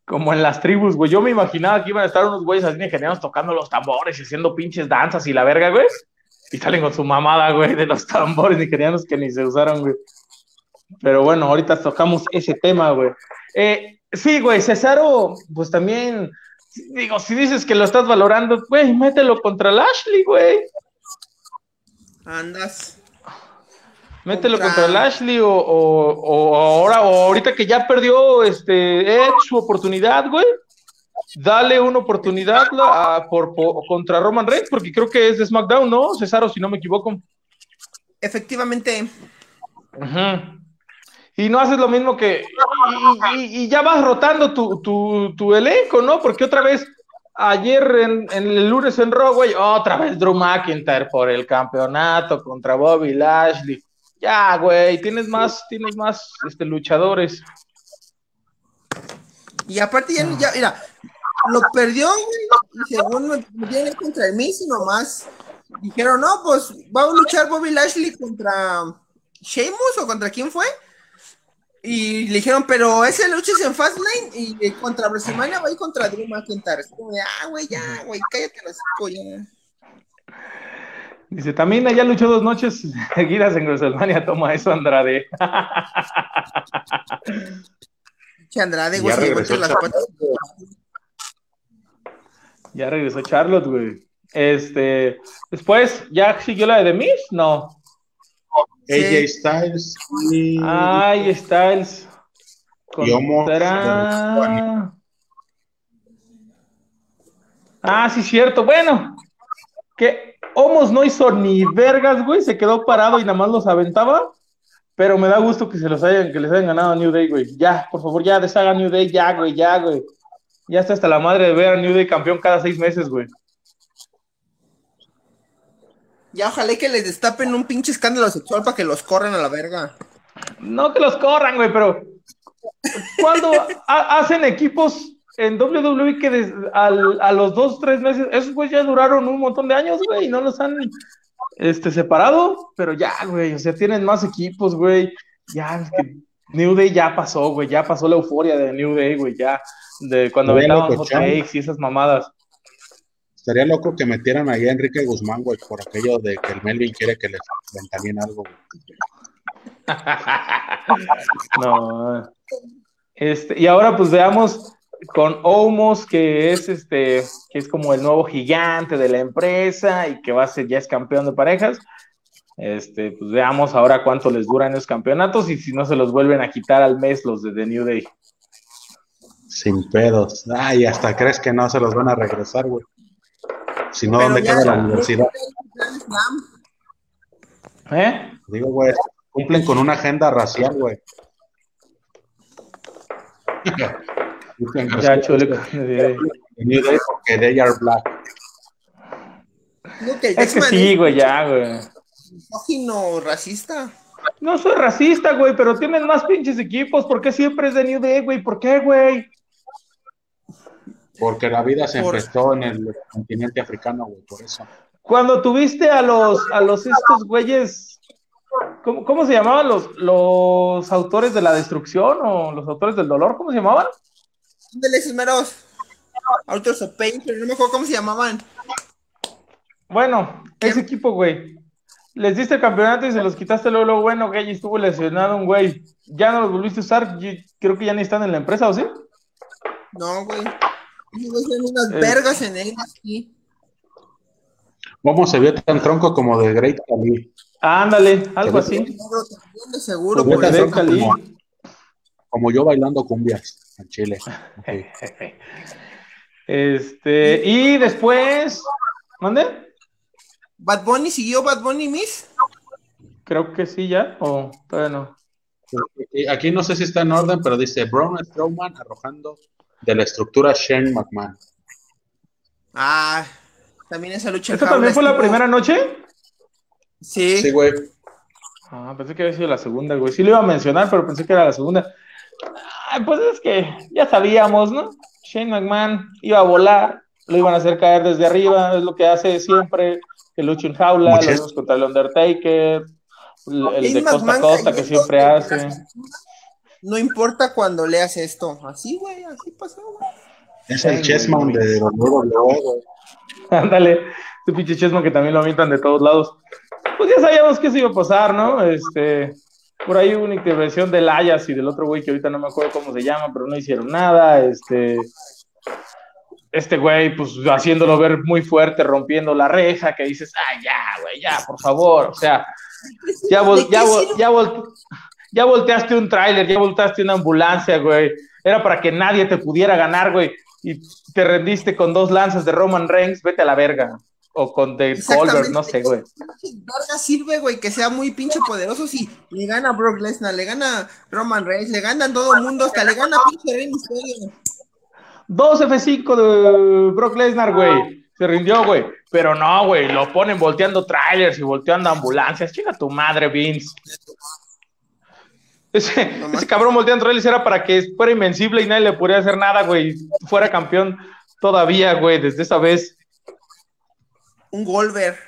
Como en las tribus, güey. Yo me imaginaba que iban a estar unos güeyes así nigerianos tocando los tambores y haciendo pinches danzas y la verga, güey. Y salen con su mamada, güey, de los tambores nigerianos que ni se usaron, güey. Pero bueno, ahorita tocamos ese tema, güey. Eh, sí, güey, Cesaro, pues también, digo, si dices que lo estás valorando, güey, mételo contra el Ashley, güey. Andas. Mételo contra, el Ashley o, o, ahora, o ahorita que ya perdió este Edge su oportunidad, güey dale una oportunidad por, contra Roman Reigns, porque creo que es de SmackDown, ¿no? Cesaro, si no me equivoco. Efectivamente. Y no haces lo mismo que. Y, ya vas rotando tu, tu, elenco, ¿no? Porque otra vez ayer en, el lunes en Raw, güey, otra vez Drew McIntyre por el campeonato contra Bobby Lashley. Ya, güey, tienes más, tienes más este, luchadores. Y aparte ya, ya mira, lo perdió, güey, y según viene contra el Miz, nomás dijeron, no, pues va a luchar Bobby Lashley contra Sheamus o contra quién fue. Y le dijeron, pero ese lucha es en Fastlane y contra WrestleMania va a ir contra Drew McIntyre. Es como de, ah, güey, ya, güey, cállate las ya. Dice, también allá luchó dos noches seguidas en WrestleMania, toma eso, Andrade. Andrade, güey, se las Ya regresó Charlotte, güey. Este, después, ¿ya siguió la de The Miz? No. AJ Styles. Y... Ay, Styles. Contra... Ah, sí, cierto. Bueno, que Homos no hizo ni vergas, güey. Se quedó parado y nada más los aventaba. Pero me da gusto que se los hayan, que les hayan ganado a New Day, güey. Ya, por favor, ya deshaga New Day, ya, güey, ya, güey. Ya está hasta la madre de ver a New Day campeón cada seis meses, güey. Ya ojalá que les destapen un pinche escándalo sexual para que los corran a la verga. No que los corran, güey, pero cuando hacen equipos en WWE que a los dos, tres meses, esos güey ya duraron un montón de años, güey, y no los han este, separado, pero ya, güey, o sea, tienen más equipos, güey, ya, es que New Day ya pasó, güey, ya pasó la euforia de New Day, güey, ya, de cuando venían los takes y esas mamadas. Estaría loco que metieran ahí a Enrique Guzmán, güey, por aquello de que el Melvin quiere que les también algo. no. Este, y ahora pues veamos con Omos, que es este, que es como el nuevo gigante de la empresa y que va a ser, ya es campeón de parejas. Este, pues veamos ahora cuánto les duran esos campeonatos y si no se los vuelven a quitar al mes los de The New Day. Sin pedos. Ay, hasta crees que no se los van a regresar, güey. Si no, ¿dónde queda la universidad? ¿Eh? Digo, güey, cumplen con una agenda racial, güey. ya, chulo. Porque they are black. es que sí, güey, ya, güey. No racista. No soy racista, güey, pero tienen más pinches equipos. ¿Por qué siempre es de New Day, güey? ¿Por qué, güey? Porque la vida se empezó en el continente africano, güey, por eso. Cuando tuviste a los, a los estos güeyes, ¿cómo, ¿cómo, se llamaban los, los autores de la destrucción o los autores del dolor? ¿Cómo se llamaban? De esos meros Authors of Pain, pero no me acuerdo cómo se llamaban. Bueno, ese equipo, güey. Les diste el campeonato y se los quitaste luego, luego bueno, güey, estuvo lesionado un güey. Ya no los volviste a usar, creo que ya ni están en la empresa, ¿o sí? No, güey unas eh. vergas en él aquí. ¿Cómo se ve tan tronco como de Great Cali? Ándale, algo así. seguro, como, yo bailando cumbias en Chile. este, y después, ¿dónde? ¿Bad Bunny siguió Bad Bunny Miss? Creo que sí, ya, o todavía no. Aquí no sé si está en orden, pero dice Braun Strowman arrojando de la estructura Shane McMahon. Ah, también esa lucha. ¿Esta también fue la primera noche? Sí. Sí, güey. Ah, pensé que había sido la segunda, güey. Sí lo iba a mencionar, pero pensé que era la segunda. pues es que ya sabíamos, ¿no? Shane McMahon iba a volar, lo iban a hacer caer desde arriba, es lo que hace siempre, que lucha en jaula, lo vimos contra el Undertaker, el, de costa a costa que siempre hace. No importa cuando leas esto. Así, güey, así pasó, güey. Es el Chessman de WWE, güey. Ándale, tu pinche Chessman que también lo avientan de todos lados. Pues ya sabíamos que eso iba a pasar, ¿no? Este, por ahí hubo una intervención del Ayas y del otro güey que ahorita no me acuerdo cómo se llama, pero no hicieron nada. Este, este güey, pues haciéndolo ver muy fuerte, rompiendo la reja, que dices, ah, ya, güey, ya, por favor, o sea, ya, ya, ya, ya volteaste un tráiler, ya volteaste una ambulancia, güey. Era para que nadie te pudiera ganar, güey. Y te rendiste con dos lanzas de Roman Reigns, vete a la verga. O con The Colbert, no sé, güey. Verga sirve, güey, que sea muy pinche poderoso si le gana Brock Lesnar, le gana Roman Reigns, le gana todo el mundo, hasta le gana pinche Rey Mysterio. Dos F5 de Brock Lesnar, güey. Se rindió, güey. Pero no, güey, lo ponen volteando trailers y volteando ambulancias. Chica tu madre, Vince. Ese, ese cabrón volteando trailers era para que fuera invencible y nadie le pudiera hacer nada, güey. Fuera campeón todavía, güey, desde esa vez. Un Golver.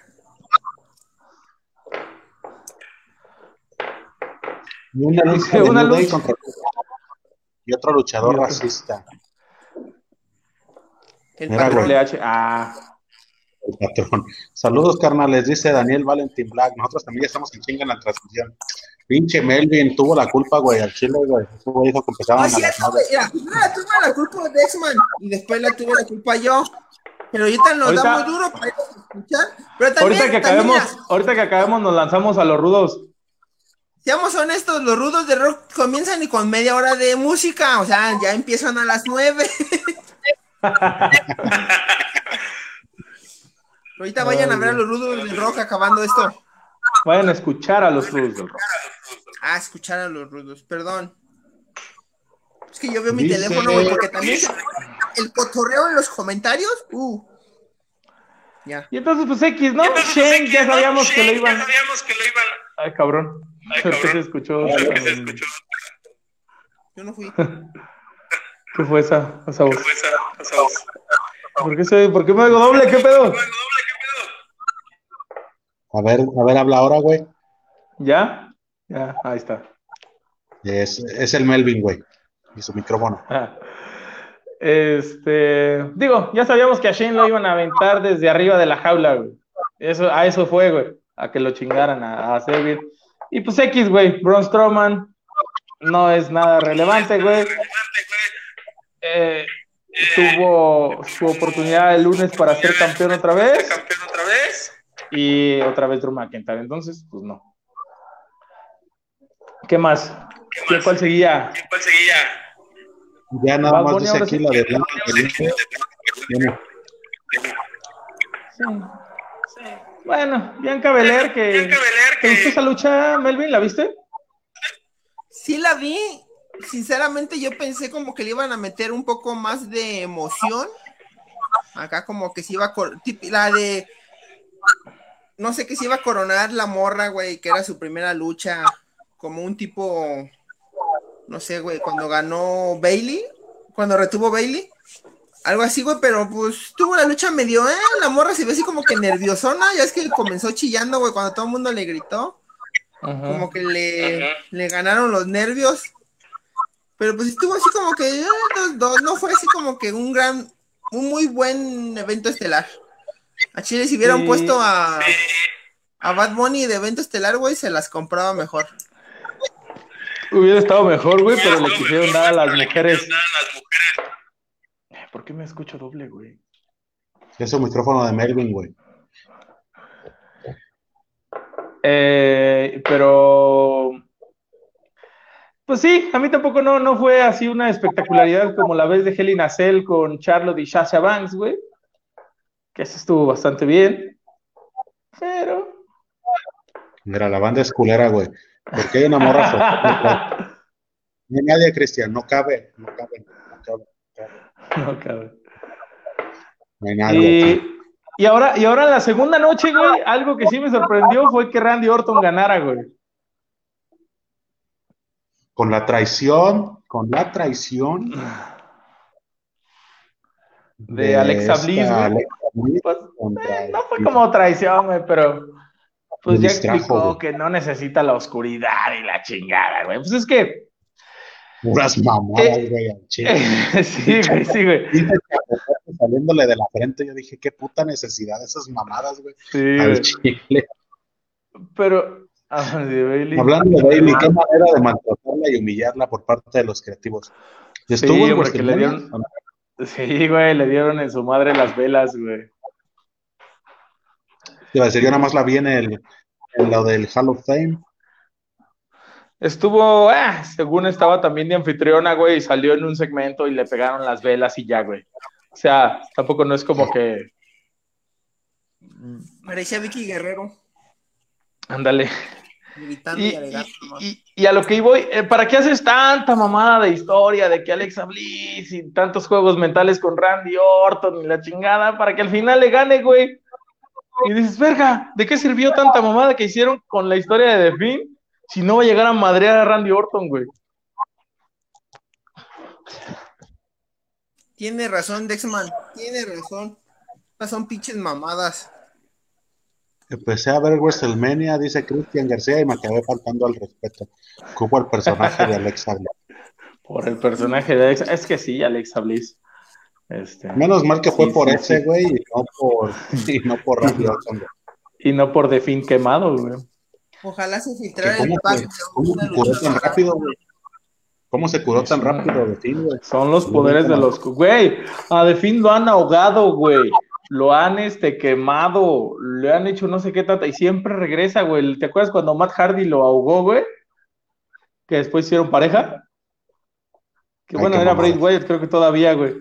Y una lucha, Una de New Day lucha. contra- y otro luchador Y otro. racista, El Mira, patrón. Ah, el patrón. Saludos, carnales, dice Daniel Valentín Black. Nosotros también ya estamos en chinga en la transmisión. Pinche Melvin tuvo la culpa, güey, al chile, güey. Ese güey dijo que empezaban a las cierto, nueve. Mira, primero la tuve la culpa de X-Man y después la tuve la culpa yo. Pero ahorita nos Ahorita- da muy duro para escuchar. Pero también, ahorita que acabemos, ahorita que acabemos nos lanzamos a los rudos. seamos honestos, los rudos de rock comienzan y con media hora de música. O sea, ya empiezan a las nueve. ahorita vayan a ver a los rudos del rock acabando esto. Vayan a escuchar a los rudos del rock. Ah, escuchar a los rudos, perdón. Es que yo veo mi Dice- teléfono, güey, porque también se- el cotorreo en los comentarios. Uh. Ya. Y entonces, pues X, ¿no? Shane, ya sabíamos que lo iban. sabíamos que lo iban. Ay, cabrón. Ay, ¿Qué cabrón. se escuchó? ¿Qué se escuchó? Yo no fui. ¿Qué fue esa, esa voz? ¿Qué fue esa, esa voz? ¿Por qué, se, ¿Por qué me oigo doble? ¿Qué pedo? Bueno, doble, ¿qué pedo? A ver, a ver, habla ahora, güey. ¿Ya? Ya, ahí está. Es, es el Melvin, güey. Y su micrófono. Ah. Este, digo, ya sabíamos que a Shane lo iban a aventar desde arriba de la jaula, güey. Eso, a eso fue, güey, a que lo chingaran a, a bien. Y pues X, güey, Braun Strowman no es nada relevante, güey. Eh, tuvo su oportunidad el lunes para ser campeón otra vez ¿Campeón otra vez? y otra vez Drew McIntyre. Entonces, pues no. ¿Qué más? ¿Quién, ¿Cuál seguía? ¿Cuál seguía? Ya nada Bad más Bunny dice aquí sí. la de Blanca. Bueno, Sí. Bueno, Bianca Belair, que... Bianca Belair, ¿Te gustó que esa lucha, Melvin? ¿La viste? Sí la vi. Sinceramente yo pensé como que le iban a meter un poco más de emoción. Acá como que se iba a la de no sé que se iba a coronar la morra, güey, que era su primera lucha como un tipo no sé, güey, cuando ganó Bailey, cuando retuvo Bailey. Algo así, güey, pero pues tuvo la lucha medio, eh, la morra se ve así como que nerviosona, ya es que comenzó chillando, güey, cuando todo el mundo le gritó como que le, le ganaron los nervios. Pero pues estuvo así como que eh, los dos, no fue así como que un gran, un muy buen evento estelar. A Chile si hubieran Sí. puesto a, a Bad Bunny de evento estelar, güey, se las compraba mejor. Hubiera estado mejor, güey, pero le quisieron dar a las mujeres. Dar a las mujeres. ¿Por qué me escucho doble, güey? es el micrófono de Melvin, güey. Eh, pero. Pues sí, a mí tampoco no, no fue así una espectacularidad como la vez de Heli Nacel con Charlotte y Sasha Banks, güey. Que eso estuvo bastante bien. Pero. Mira, la banda es culera, güey. Porque hay una morra hay nadie, Cristian, no cabe, no cabe, no cabe, no, cabrón. no hay nadie. Y, y ahora, y ahora en la segunda noche, güey, algo que sí me sorprendió fue que Randy Orton ganara, güey. Con la traición, con la traición De Alexa esta Bliss, güey. Alexa Bliss Pues, eh, no fue como traición, güey, pero pues ya distrajo, explicó que no necesita la oscuridad y la chingada, güey. Pues es que, Puras mamadas, Eh, güey, chile. sí, güey, sí, güey. Saliéndole de la frente, yo dije, qué puta necesidad de esas mamadas, güey. Sí, Al chile. Pero, ah, de Bailey. Hablando de Bailey, qué manera de maltratarla y humillarla por parte de los creativos. Estuvo Sí, en hombre, que le dieron- Sí, güey, le dieron en su madre las velas, güey. Te iba a decir, yo nada más la vi en el en lo del Hall of Fame. Estuvo, ah, según estaba también de anfitriona, güey, y salió en un segmento y le pegaron las velas y ya, güey. O sea, tampoco no es como que, Parecía Vicky Guerrero, ándale. gritando y Y, alegando. y- y- Y a lo que voy, eh, ¿para qué haces tanta mamada de historia de que Alexa Bliss y tantos juegos mentales con Randy Orton y la chingada para que al final le gane, güey? Y dices, verga, ¿de qué sirvió tanta mamada que hicieron con la historia de The Finn si no va a llegar a madrear a Randy Orton, güey? Tiene razón, Dexman. Tiene razón. Estas son pinches mamadas. Empecé a ver WrestleMania, dice Cristian García, y me acabé faltando al respeto. Como el personaje de Alexa Bliss. Por el personaje de Alexa. Es que sí, Alexa Bliss. Este, Menos mal que fue sí, por sí, ese, sí. güey, y no por, y no por Randy Orton. Y no por The Finn quemado, güey. Ojalá se filtrara el ¿Cómo, pack. cómo se curó tan rápido, güey? ¿Cómo se curó tan rápido de ti, güey? Son los poderes de los. Güey, a The Finn lo han ahogado, güey. Lo han este, quemado. Le han hecho no sé qué tanta. Y siempre regresa, güey. ¿Te acuerdas cuando Matt Hardy lo ahogó, güey? Que después hicieron pareja. Que Ay, bueno, qué era mamada. Bray Wyatt, creo que todavía, güey.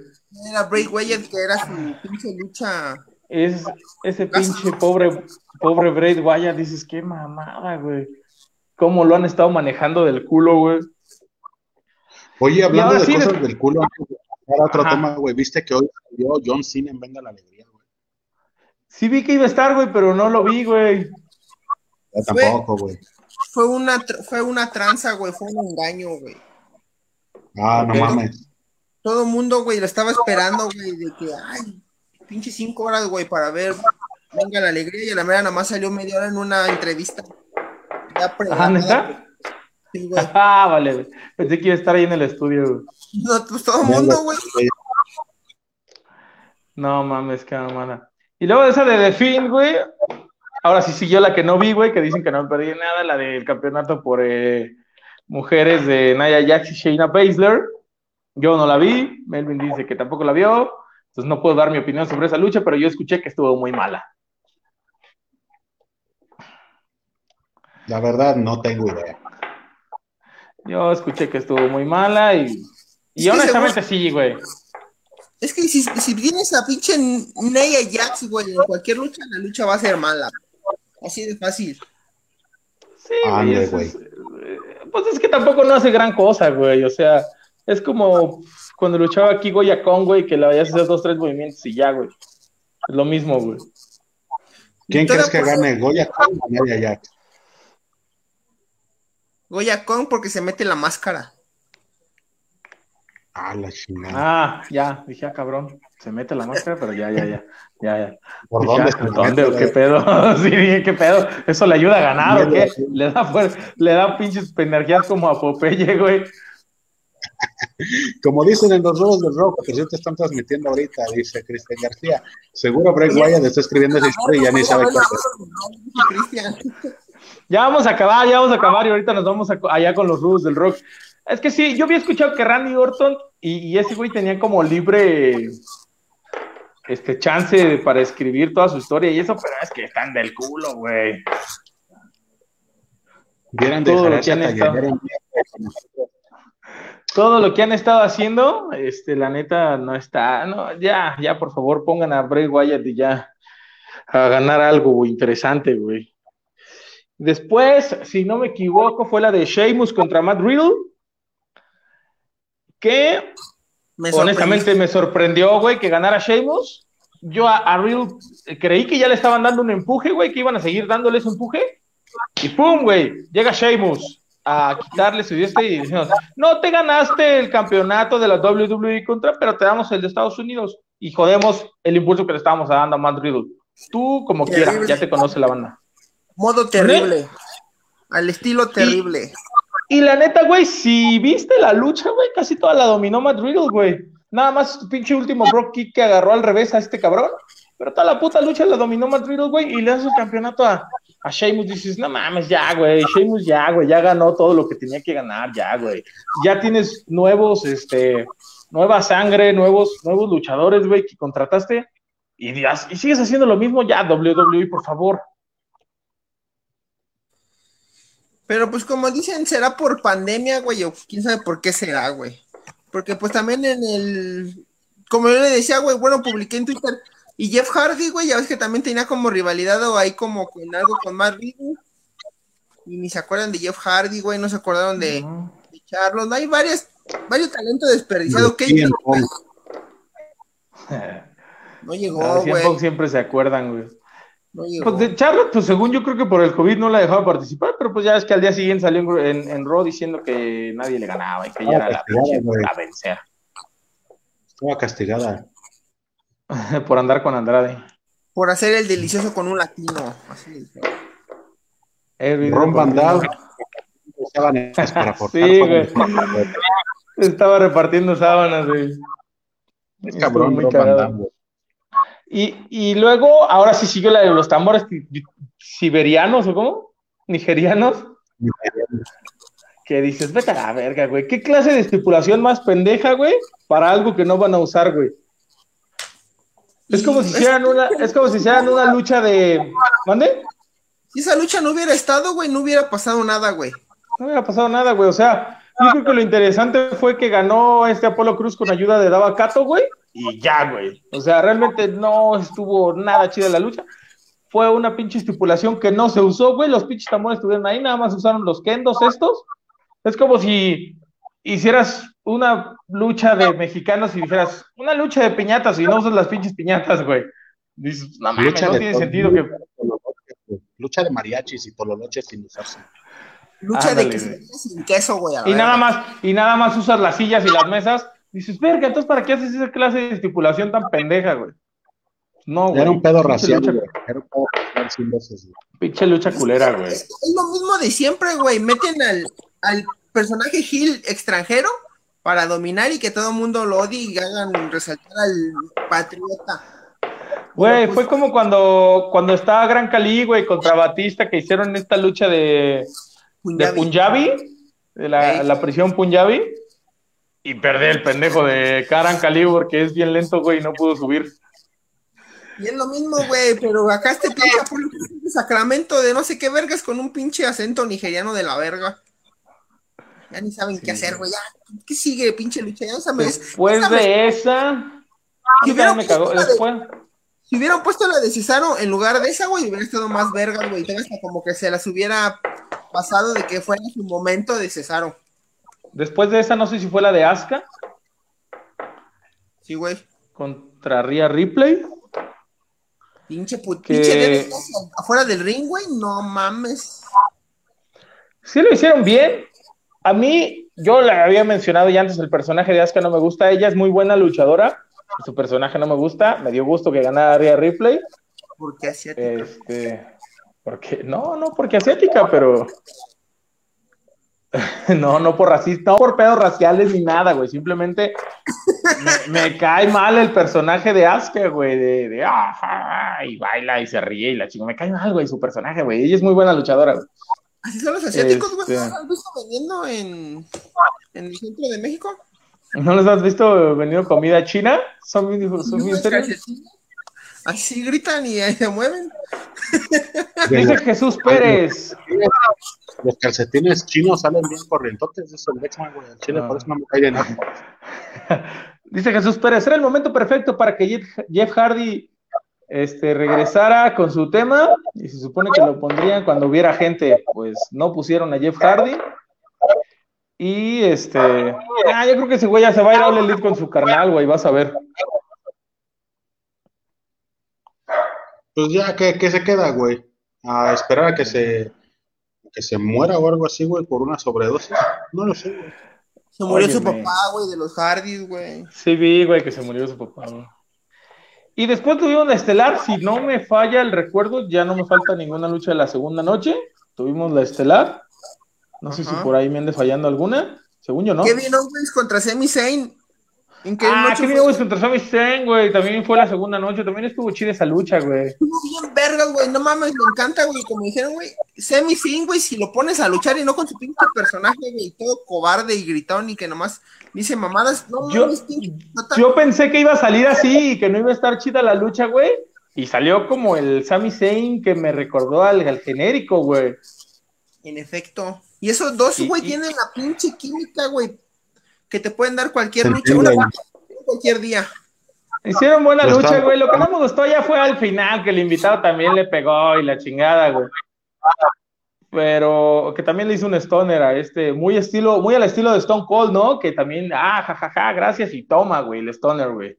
Era Bray Wyatt, que era su pinche lucha. Es ese pinche pobre, pobre Bray Wyatt. Dices, qué mamada, güey. Cómo lo han estado manejando del culo, güey. Oye, hablando de sí, cosas de- del culo, antes de pasar a otro Ajá. tema, güey, viste que hoy salió John Cena en Venga la Alegría. Sí vi que iba a estar, güey, pero no lo vi, güey. Yo tampoco, güey. Fue una, fue una tranza, güey. Fue un engaño, güey. Ah, no mames. Todo el mundo, güey, lo estaba esperando, güey, de que, ay, pinche cinco horas, güey, para ver Venga la Alegría. Y a la mera nada más salió media hora en una entrevista. Ya Ah, pregrabada, ¿neta? Sí, güey. Ah, vale, güey. Pensé que iba a estar ahí en el estudio, güey. No, pues todo el mundo, güey. No mames, qué mamada. Y luego esa de The Finn, güey. Ahora sí siguió la que no vi, güey, que dicen que no perdí nada, la del campeonato por eh, mujeres de Naya Jax y Shayna Baszler. Yo no la vi, Melvin dice que tampoco la vio, entonces no puedo dar mi opinión sobre esa lucha, pero yo escuché que estuvo muy mala. La verdad, no tengo idea. Yo escuché que estuvo muy mala y, y honestamente sí, güey. Es que si, si tienes a pinche Nia Jax, güey, en cualquier lucha, la lucha va a ser mala. Así de fácil. Sí, Ande, güey, eh, pues es que tampoco no hace gran cosa, güey. O sea, es como cuando luchaba aquí Goya con, güey, que le vayas a hacer dos, tres movimientos y ya, güey. Es lo mismo, güey. ¿Quién crees que por- gane? ¿Goya Kong o Nia Jax? Goya Kong porque se mete la máscara. Ah, la chingada. Ah, ya, dije, ah, cabrón. Se mete la máscara, pero ya, ya, ya. Ya, ya. ¿Por Dije, dónde ah, la ¿dónde o qué pedo? sí, dije, ¿qué pedo? ¿Eso le ayuda a ganar o qué? Le da, fuer- le da pinches energías como a Popeye, güey. Como dicen en los robos del rock, que te están transmitiendo ahorita, dice Cristian García. Seguro Bray Wyatt está escribiendo esa historia y ya ni sabe qué. Ya vamos a acabar, ya vamos a acabar y ahorita nos vamos a- allá con los rudos del rock. Es que sí, yo había escuchado que Randy Orton y, y ese güey tenía como libre este chance para escribir toda su historia y eso, pero es que están del culo, güey. Todo lo que han estado-. Todo lo que han estado haciendo, este, la neta no está, no, ya, ya, por favor, pongan a Bray Wyatt y ya a ganar algo interesante, güey. Después, si no me equivoco, fue la de Sheamus contra Matt Riddle, que Me Honestamente me sorprendió, güey, que ganara Sheamus. Yo a, a Riddle eh, creí que ya le estaban dando un empuje, güey, que iban a seguir dándole ese empuje. Y pum, güey, llega Sheamus a quitarle su este y diciendo, no te ganaste el campeonato de la WWE contra, pero te damos el de Estados Unidos y jodemos el impulso que le estábamos dando a Matt Riddle. Tú, como Terrible. quieras, ya te conoce la banda. Modo terrible. Al estilo terrible. Y la neta, güey, si viste la lucha, güey, casi toda la dominó Matt güey. Nada más su pinche último rock kick que agarró al revés a este cabrón. Pero toda la puta lucha la dominó Matt güey, y le das el campeonato a, a Sheamus. Dices, no mames, ya, güey, Sheamus ya, güey, ya ganó todo lo que tenía que ganar, ya, güey. Ya tienes nuevos, este, nueva sangre, nuevos, nuevos luchadores, güey, que contrataste. Y, y sigues haciendo lo mismo, ya, WWE, por favor. Pero pues como dicen, será por pandemia, güey, o quién sabe por qué será, güey. Porque pues también en el, como yo le decía, güey, bueno, publiqué en Twitter, y Jeff Hardy, güey, ya ves que también tenía como rivalidad o ahí como con algo con Matt Riddle. Y ni se acuerdan de Jeff Hardy, güey, no se acordaron de, No. de Charlos. Hay varias, varios talentos desperdiciados. No Ah, llegó, güey. Siempre se acuerdan, güey. No llegó. Pues de Charlotte, pues según yo creo que por el COVID no la dejaba participar, pero pues ya es que al día siguiente salió en, en, en Raw diciendo que nadie le ganaba y que ella era la castigada, pinche güey. a vencer Estaba castigada. por andar con Andrade. Por hacer el delicioso con un latino. Así. Eh, Ron cortar Sí, güey. Estaba repartiendo sábanas, güey. Es cabrón, muy Ron Van cagado. Damme, güey. Y, y luego, ahora sí siguió la de los tambores siberianos, ¿o cómo? Nigerianos. Que dices, vete a la verga, güey. ¿Qué clase de estipulación más pendeja, güey? Para algo que no van a usar, güey. Es como si hicieran una, es como si hicieran una lucha de. ¿Mande? Si esa lucha no hubiera estado, güey, no hubiera pasado nada, güey. No hubiera pasado nada, güey. O sea, yo creo que lo interesante fue que ganó este Apolo Cruz con ayuda de Dava Cato, güey. Y ya, güey. O sea, realmente no estuvo nada chida la lucha. Fue una pinche estipulación que no se usó, güey. Los pinches tambores estuvieron ahí, nada más usaron los kendos estos. Es como si hicieras una lucha de mexicanos y dijeras, una lucha de piñatas y no usas las pinches piñatas, güey. Dices, no mames, Lucha no de tiene sentido que... Lucha de mariachis y tololoches sin usarse. Lucha Ándale, de que sin queso, güey. Y nada más, y nada más usas las sillas y las mesas. Dices, verga, entonces ¿para qué haces esa clase de estipulación tan pendeja, güey? No, güey. Era un pedo racial, güey. Era un pedo racial sin veces, güey. Pinche lucha culera, güey. Es, es lo mismo de siempre, güey. Meten al, al personaje Gil extranjero para dominar y que todo el mundo lo odie y hagan resaltar al patriota. Güey, pues- fue como cuando, cuando estaba Gran Cali, güey, contra Batista, que hicieron esta lucha de, de Punjabi. Punjabi, de la, la prisión Punjabi, y perdí el pendejo de Karan Cali porque es bien lento, güey, y no pudo subir. Y es lo mismo, güey, pero acá este pinche Apolo Sacramento de no sé qué vergas con un pinche acento nigeriano de la verga. Ya ni saben qué hacer, güey. Ya, ¿qué sigue, pinche lucha? Ya no sabes. Después de esa, Si sí, hubieran me cagó. puesto la de- Después, Si hubieran puesto la de Cesaro en lugar de esa, güey, hubiera estado más verga, güey. Hasta como que se las hubiera pasado de que fuera su momento de Cesaro. Después de esa, no sé si fue la de Asuka Sí, güey. contra Rhea Ripley. Pinche put... Que- pinche dedo afuera del ring, güey. No mames. Sí lo hicieron bien. A mí, yo le había mencionado ya antes, el personaje de Asuka no me gusta. Ella es muy buena luchadora. Su personaje no me gusta. Me dio gusto que ganara Rhea Ripley. Porque así Este, porque, no, no porque asiática, pero no, no por racista, no por pedos raciales ni nada, güey. Simplemente me, me cae mal el personaje de Asuka, güey, de, de "Ah, y baila y se ríe y la chica. Me cae mal, güey, su personaje, güey. Ella es muy buena luchadora, güey. Así son los asiáticos, güey. Este- ¿No los has visto vendiendo en, en el centro de México? ¿No les has visto venir comida china? Son bien, son calcetines. Así gritan y ahí se mueven. Dice Jesús Pérez. Los calcetines chinos salen bien corrientotes. Eso es el Lexman, güey. El chile, Ah. por eso no me cae de nada. Dice Jesús Pérez, era el momento perfecto para que Jeff, Hardy este, regresara con su tema y se supone que lo pondrían cuando hubiera gente, pues no pusieron a Jeff Hardy y este, ah, yo creo que ese güey ya se va a ir a All Elite con su carnal, güey, vas a ver. Pues ya, ¿qué, qué se queda, güey? A esperar a que se, que se muera o algo así, güey, por una sobredosis. No lo sé, güey. Se murió su papá, güey, de los Hardys, güey. Sí vi, güey, que se murió su papá. güey. Y después tuvimos la estelar, si no me falla el recuerdo, ya no me falta ninguna lucha de la segunda noche. Tuvimos la estelar. No sé si por ahí me ande fallando alguna. Según yo, ¿no? Kevin Owens contra Sami Zayn. ¿En qué Ah, noche fue? Owens contra Sami Zayn, güey. También fue la segunda noche. También estuvo chida esa lucha, güey. Estuvo bien vergas, güey. No mames, me encanta, güey. Como dijeron, güey. Sami Zayn, güey, si lo pones a luchar y no con su pinche personaje, güey, todo cobarde y gritón y que nomás dice mamadas. No Yo- mames, idiota. Yo pensé que iba a salir así y que no iba a estar chida la lucha, güey. Y salió como el Sami Zayn que me recordó al, al genérico, güey. En efecto. Y esos dos, güey, y- tienen la pinche química, güey. Que te pueden dar cualquier lucha, una cualquier día. Hicieron buena lucha, güey. Lo que no me gustó ya fue al final, que el invitado también le pegó y la chingada, güey. pero que también le hizo un stoner a este, muy estilo, muy al estilo de Stone Cold, ¿no? Que también, ah, jajaja, gracias y toma, güey, el stoner, güey.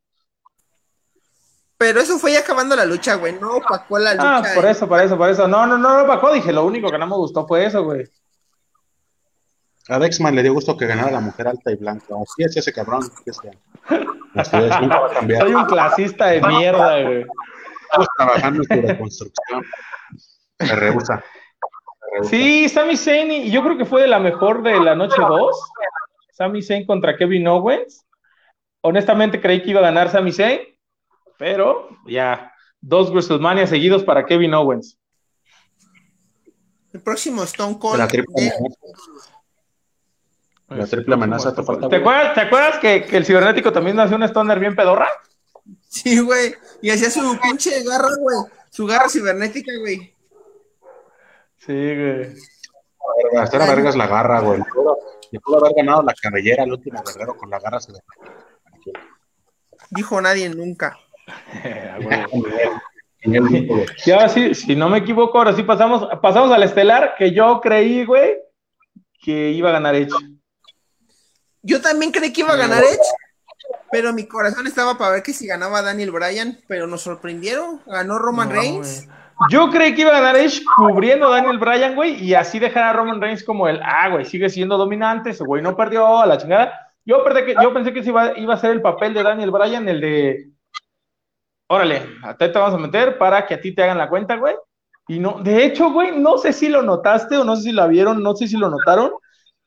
Pero eso fue ya acabando la lucha, güey, no opacó la lucha. Ah, por eh. eso, por eso, por eso. No, no, no lo opacó, dije, lo único que no me gustó fue eso, güey. A Dexman le dio gusto que ganara la mujer alta y blanca. Así es ese cabrón. Así es, nunca va a cambiar. Soy un clasista de mierda, güey. Estamos trabajando en su reconstrucción. Se rehúsa. Sí, Sami Zayn, y yo creo que fue de la mejor de la noche 2. Sami Zayn contra Kevin Owens. Honestamente creí que iba a ganar Sami Zayn, pero ya, dos WrestleMania seguidos para Kevin Owens. El próximo Stone Cold. La triple. La triple amenaza te falta. ¿Te acuerdas, ¿te acuerdas que, que el cibernético también hace un stoner bien pedorra? Sí, güey. Y hacía su pinche garra, güey. Su garra cibernética, güey. Sí, güey. Vergas, Era vergas la garra, güey. Le pudo- haber ganado la cabellera al último guerrero con la garra. le- Dijo nadie nunca. Y ahora sí, si no me equivoco, ahora sí pasamos, pasamos al estelar que yo creí, güey, que iba a ganar Edge. Yo también creí que iba a ganar Edge, pero mi corazón estaba para ver que si ganaba Daniel Bryan, pero nos sorprendieron. Ganó Roman No, Reigns. Yo creí que iba a ganar Edge cubriendo a Daniel Bryan, güey, y así dejar a Roman Reigns como el, ah, güey, sigue siendo dominante, ese güey no perdió a la chingada. Yo, que, yo pensé que iba, iba a ser el papel de Daniel Bryan, el de, órale, a ti te vamos a meter para que a ti te hagan la cuenta, güey. Y no, de hecho, güey, no sé si lo notaste o no sé si la vieron, no sé si lo notaron.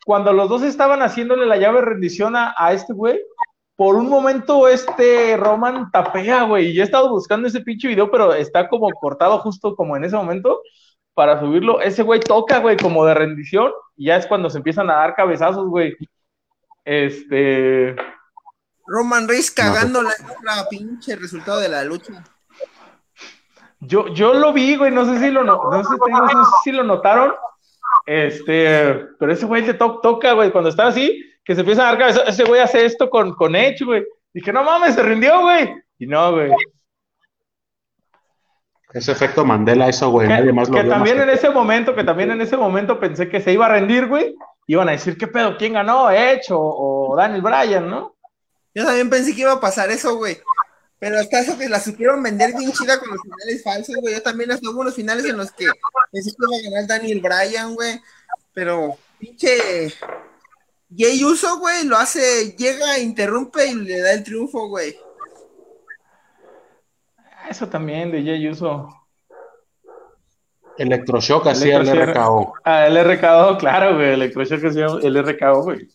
Cuando los dos estaban haciéndole la llave de rendición a, a este güey, por un momento este Roman tapea, güey. Y yo he estado buscando ese pinche video, pero está como cortado justo como en ese momento para subirlo. Ese güey toca, güey, como de rendición. Y ya es cuando se empiezan a dar cabezazos, güey. Este. Roman Reigns cagando la, la pinche resultado de la lucha. Yo, yo lo vi, güey, no sé si lo, no, no sé, no sé si lo notaron. Este, pero ese güey le to- toca, güey, cuando está así, que se empieza a dar cabeza, ese güey hace esto con, con Edge, güey. Dije, no mames, se rindió, güey. Y no, güey. Ese efecto Mandela, eso, güey. Que, Nadie más lo que vio. también más en ese momento, que también en ese momento pensé que se iba a rendir, güey. Iban a decir, ¿qué pedo? ¿Quién ganó? ¿Edge o, o Daniel Bryan, no? Yo también pensé que iba a pasar eso, güey. Pero hasta eso que la supieron vender bien chida con los finales falsos, güey. Yo también hasta hubo unos finales en los que pensé que iba a ganar Daniel Bryan, güey. Pero pinche Jay Uso, güey, lo hace, llega, interrumpe y le da el triunfo, güey. Eso también de Jay Uso. Electroshock hacía el. RKO. Ah, el RKO, claro, güey. El Electroshock hacía el RKO, güey.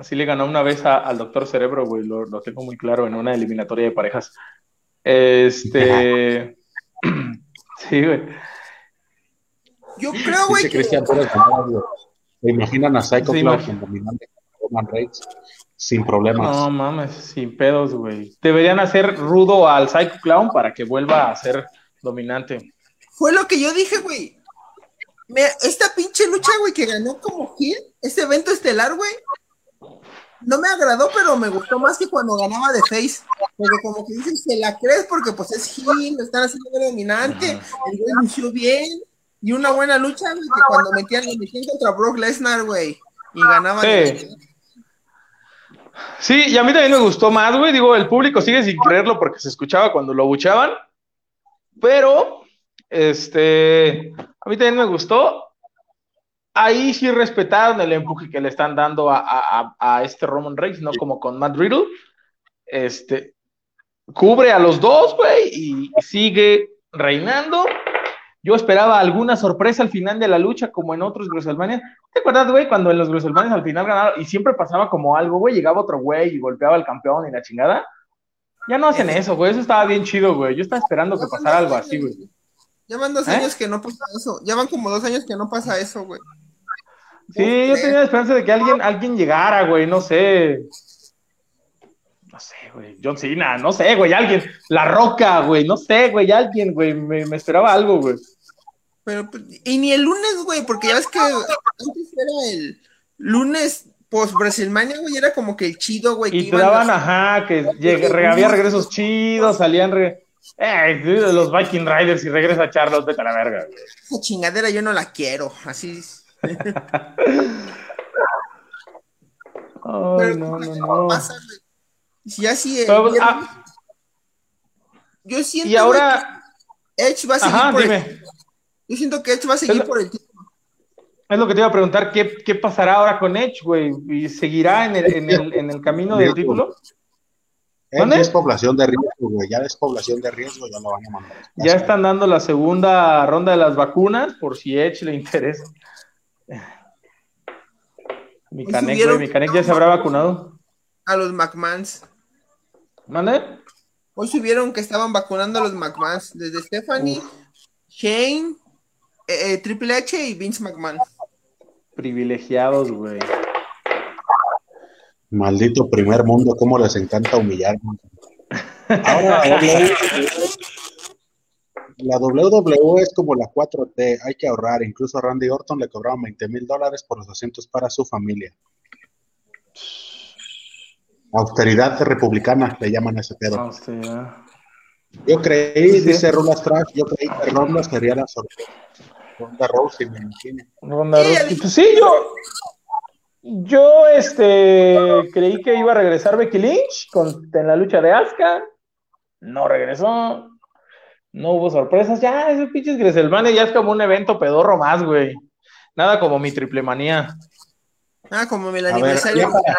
Así le ganó una vez a- al Doctor Cerebro, güey. Lo, lo tengo muy claro en una eliminatoria de parejas. Este. sí, güey. Yo creo, güey, Dice que Cristian Pérez Ganado, ¿Se imaginan a Psycho Sí, Clown dominante con Roman Reigns? Sin problemas. No mames, sin pedos, güey. Deberían hacer rudo al Psycho Clown para que vuelva a ser dominante. fue lo que yo dije, güey. Esta pinche lucha, güey, que ganó como Hill, este evento estelar, güey, no me agradó, pero me gustó más que cuando ganaba de Face. Porque como que dicen, se la crees porque pues es Hill, lo están haciendo dominante, el güey lució bien, y una buena lucha, güey, que cuando metían, lo metían contra Brock Lesnar, güey, y ganaban. Sí. Sí, y a mí también me gustó más, güey. Digo, el público sigue sin creerlo porque se escuchaba cuando lo buchaban. Pero, este, a mí también me gustó. Ahí sí respetaron el empuje que le están dando a, a- a- este Roman Reigns, no como con Matt Riddle. Este, cubre a los dos, güey, y sigue reinando. Yo esperaba alguna sorpresa al final de la lucha, como en otros WrestleMania. ¿Te acuerdas, güey, cuando en los WrestleMania al final ganaron y siempre pasaba como algo, güey? Llegaba otro güey y golpeaba al campeón y la chingada. Ya no hacen eso, güey. Eso estaba bien chido, güey. Yo estaba esperando que pasara algo así, güey. Ya van dos ¿Eh? años que no pasa eso. Ya van como dos años que no pasa eso, güey. Sí, yo tenía la esperanza de que alguien, alguien llegara, güey. No sé. No sé, güey. John Cena, no sé, güey. Alguien. La Roca, güey. No sé, güey. Alguien, güey. Me, me esperaba algo, güey. Pero, pues, y ni el lunes, güey, porque ya ves que antes era el lunes post WrestleMania, güey, era como que el chido, güey. que Y te iban daban, los- ajá, que lleg- había regresos chidos, salían re- Eh, los Viking Riders y regresa Charlotte, vete a la verga. güey. Esa chingadera yo no la quiero. Así. es. Ay, Pero no, ¿qué no, no. así. Pero, ah, yo siento y ahora, que Edge va a seguir ajá, por el, dime. Yo siento que Edge va a seguir lo- por el título. Es lo que te iba a preguntar, ¿qué, qué pasará ahora con Edge, güey? ¿Y seguirá en el, en el, en el camino del título? ¿Dónde? ya es población de riesgo, güey. Ya es población de riesgo, ya lo van a mandar. Ya están dando la segunda ronda de las vacunas, por si Edge le interesa. Mi Canek, güey, mi Canek ya se habrá vacunado. A los McMahons. ¿Mande? Hoy subieron que estaban vacunando a los McMahons. Desde Stephanie, Shane, eh, eh, Triple H y Vince McMahon. Privilegiados, güey. Maldito primer mundo, cómo les encanta humillarnos. Ahora, la WWE es como la 4T, hay que ahorrar. Incluso a Randy Orton le cobraban 20 mil dólares por los asientos para su familia. Austeridad republicana, le llaman a ese pedo. Yo creí, Sí. dice Rulas Trash, yo creí que Ronda sería la sorpresa. Ronda Rousey, me imagino. Ronda Rousey. Pues sí, yo. Yo este, creí que iba a regresar Becky Lynch con, en la lucha de Asuka. No regresó. No hubo sorpresas. Ya, ese pinches Greselmania ya es como un evento pedorro más, güey. Nada como mi triple manía. Ah, como el ver, aniversario. ya para-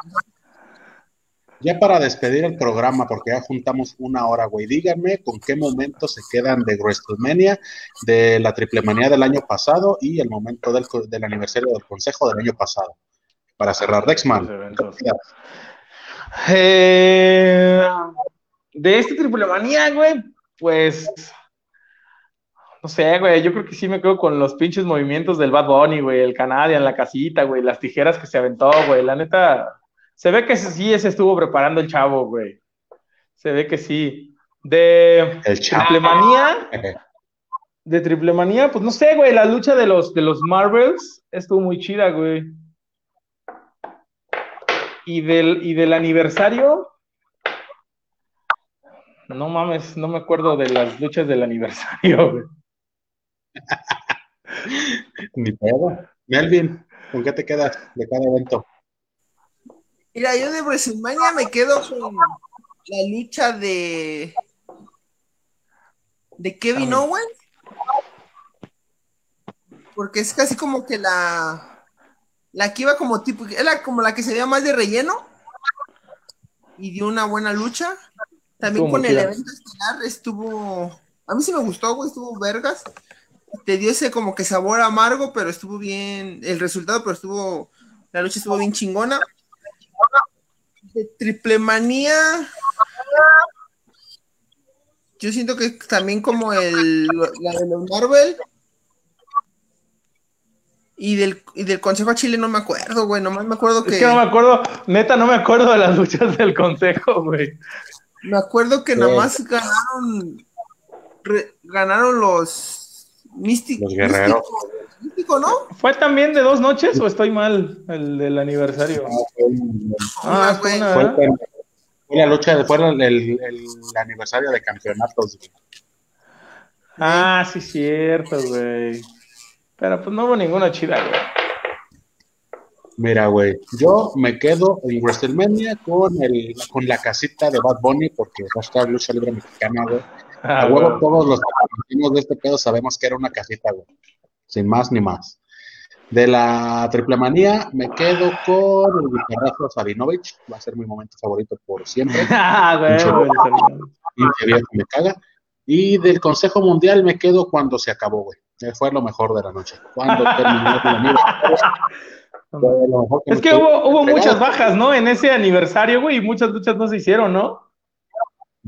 Ya para despedir el programa, porque ya juntamos una hora, güey, díganme con qué momentos se quedan de WrestleMania, de la triple manía del año pasado y el momento del, del aniversario del consejo del año pasado. Para cerrar, Dexman. Eh, de este triple manía, güey, pues. No sé, güey, yo creo que sí me quedo con los pinches movimientos del Bad Bunny, güey, el Canadian, la casita, güey, las tijeras que se aventó, güey, la neta, se ve que sí se estuvo preparando el chavo, güey. Se ve que sí. De El chavo. triple manía, de triple manía, pues no sé, güey, la lucha de los, de los Marvels estuvo muy chida, güey. Y del, y del aniversario, no mames, no me acuerdo de las luchas del aniversario, güey. Ni pedo. Melvin, ¿con qué te quedas de cada evento? Mira, yo de WrestleMania me quedo con la lucha de de Kevin Ah, Owens. Porque es casi como que la la que iba como tipo, era como la que se veía más de relleno y dio una buena lucha. También con el evento estelar estuvo, a mí sí me gustó, güey, estuvo vergas. Te dio ese como que sabor amargo, pero estuvo bien el resultado, pero estuvo, la lucha estuvo bien chingona. De triple manía. Yo siento que también como el la de los Marvel. Y del, y del Consejo a Chile no me acuerdo, güey. Nomás me acuerdo que. Es que no me acuerdo, neta, no me acuerdo de las luchas del consejo, güey. Me acuerdo que Sí. nomás ganaron. re- ganaron los místicos. Los guerreros. Místico, ¿no? ¿Fue también de dos noches o estoy mal el del aniversario? Ah, fue una, Fue, fue la lucha, de- fue el, el- el aniversario de campeonatos. güey. Ah, sí, cierto, güey. Pero pues no hubo ninguna chida, güey. Mira, güey, yo me quedo en WrestleMania con, el, con la casita de Bad Bunny porque va a estar lucha libre mexicana, güey. Ah, A huevo, todos los que conocimos de este pedo sabemos que era una casita, güey. Sin más ni más. De la triple manía, me quedo con el guitarrazo Sabinovich. Va a ser mi momento favorito por siempre. Ah, güey, me caga. Y del Consejo Mundial me quedo cuando se acabó, güey. Eh, Fue lo mejor de la noche. Cuando terminó lo mejor Es que hubo, muchas bajas, ¿no? En ese aniversario, güey, y muchas luchas no se hicieron, ¿no?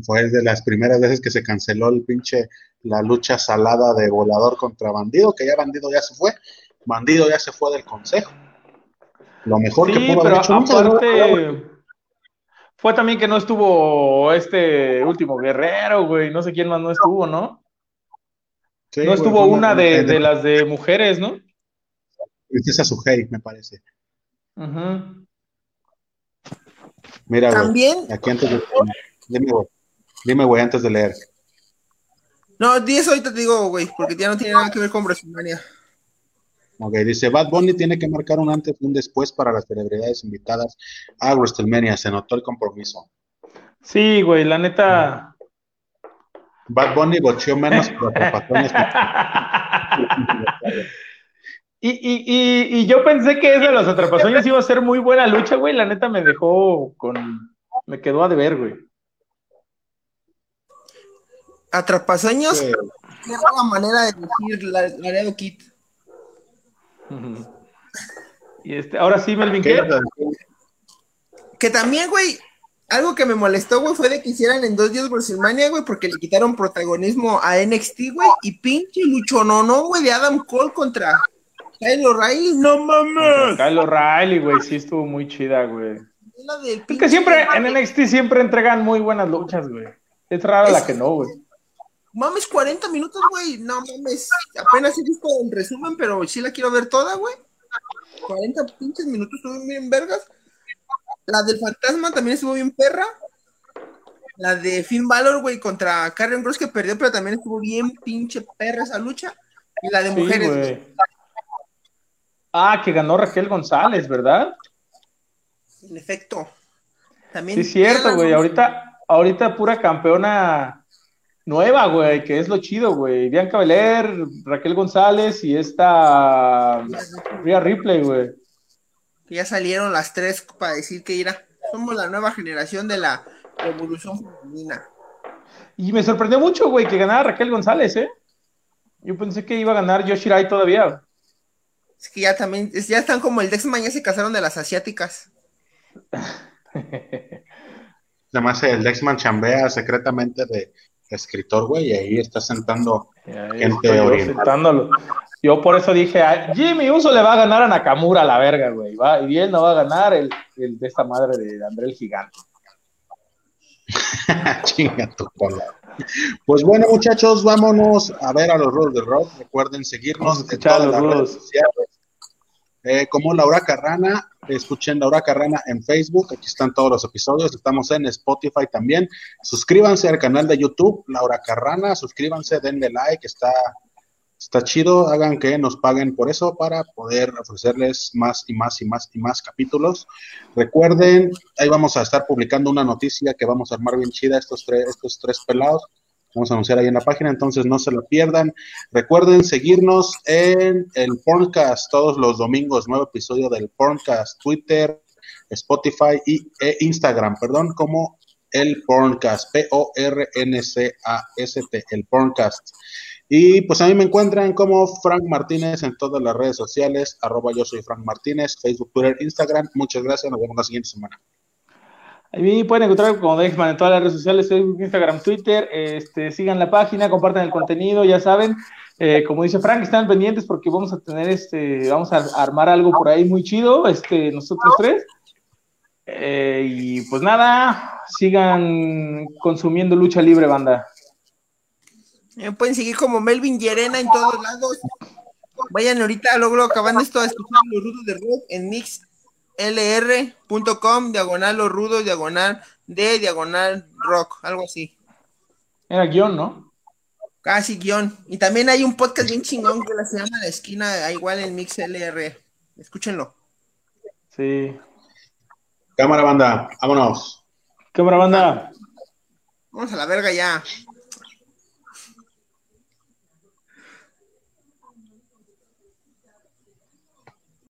Fue de las primeras veces que se canceló el pinche, la lucha salada de volador contra bandido, que ya bandido ya se fue. Bandido ya se fue del consejo. Lo mejor que Sí, pudo haber pero hecho. Gracias, güey. aparte fue también que no estuvo este último guerrero, güey. No sé quién más no estuvo, ¿no? Sí, No güey, estuvo una de, de- de las de mujeres, ¿no? Princesa Sujei, me parece. Ujú. Mira, güey. También, Aquí antes de. Dime, güey. Dime, güey, antes de leer. No, 10 ahorita te digo, güey, porque ya no tiene nada que ver con WrestleMania. Ok, dice Bad Bunny tiene que marcar un antes y un después para las celebridades invitadas a WrestleMania. Se notó el compromiso. Sí, güey, la neta. Bad Bunny bocheó menos atrapatones. y, y, y, y yo pensé que ese de los atrapasueños iba a ser muy buena lucha, güey. La neta me dejó con. Me quedó a deber, güey. Atrapasueños, Sí. qué rara manera de decir la- Laredo Kid. Y este, ahora sí, Melvin, ¿Qué decir? Que también, güey, algo que me molestó, güey, fue de que hicieran en dos días WrestleMania, güey, porque le quitaron protagonismo a NXT, güey, y pinche lucho no, no, güey, de Adam Cole contra Kyle O'Reilly, no mames. Kyle O'Reilly, güey, sí estuvo muy chida, güey. La del Es que siempre en NXT siempre entregan muy buenas luchas, güey. Es rara la que no, güey. Mames, 40 minutos, güey. No mames. Apenas he visto el resumen, pero sí la quiero ver toda, güey. 40 pinches minutos estuvo bien vergas. La del fantasma también estuvo bien perra. La de Finn Balor, güey, contra Karen Cross que perdió, pero también estuvo bien pinche perra esa lucha. Y la de Sí, mujeres, güey. Ah, que ganó Raquel González, ¿verdad? En efecto. También Sí, es cierto, güey. Ahorita, ahorita pura campeona nueva, güey, que es lo chido, güey. Bianca Belair, Raquel González y esta Rhea Ripley, güey. Que ya salieron las tres para decir que irá. Somos la nueva generación de la revolución femenina. Y me sorprendió mucho, güey, que ganara Raquel González, ¿eh? Yo pensé que iba a ganar Yoshirai todavía. Es que ya también, es- ya están como el Dexman, ya se casaron de las asiáticas. Además, el Lexman chambea secretamente de escritor, güey, y ahí está sentando. Ya Gente oriental. Yo por eso dije, a Jimmy Uso le va a ganar a Nakamura a la verga, güey. Va, y él no va a ganar el, el de esta madre de André el Gigante. Chinga tu cola. Pues bueno, muchachos, vámonos a ver a los Rudos de Rock. Recuerden seguirnos en todas redes sociales. Eh, como Laura Carrana, escuchen Laura Carrana en Facebook, aquí están todos los episodios, estamos en Spotify también. Suscríbanse al canal de YouTube, Laura Carrana, suscríbanse, denle like, está, está chido, hagan que nos paguen por eso para poder ofrecerles más y más y más y más capítulos. Recuerden, ahí vamos a estar publicando una noticia que vamos a armar bien chida estos tres, estos tres pelados. Vamos a anunciar ahí en la página, entonces no se lo pierdan. Recuerden seguirnos en el Porncast todos los domingos, nuevo episodio del Porncast, Twitter, Spotify y, e Instagram, perdón, como el Porncast, P-O-R-N-C-A-S-T, el Porncast. Y pues a mí me encuentran como Frank Martínez en todas las redes sociales, arroba yo soy Frank Martínez, Facebook, Twitter, Instagram. Muchas gracias, nos vemos la siguiente semana. Ahí pueden encontrar como Dexman en todas las redes sociales, Facebook, Instagram, Twitter. Este, sigan la página, compartan el contenido, ya saben. Eh, como dice Frank, están pendientes porque vamos a tener este, vamos a armar algo por ahí muy chido, este, nosotros tres. Eh, y pues nada, sigan consumiendo lucha libre, banda. Me pueden seguir como Melvin Llerena en todos lados. Vayan ahorita, luego acabando esto, a escuchar los rudos de rock en mixlr.com, diagonal los rudos, diagonal de diagonal rock, algo así. Era guion, ¿no? Casi guion. Y también hay un podcast bien chingón que se llama La Esquina, igual en MixLR. Escúchenlo. Sí. Cámara banda, vámonos. Cámara, banda. Vamos a la verga ya.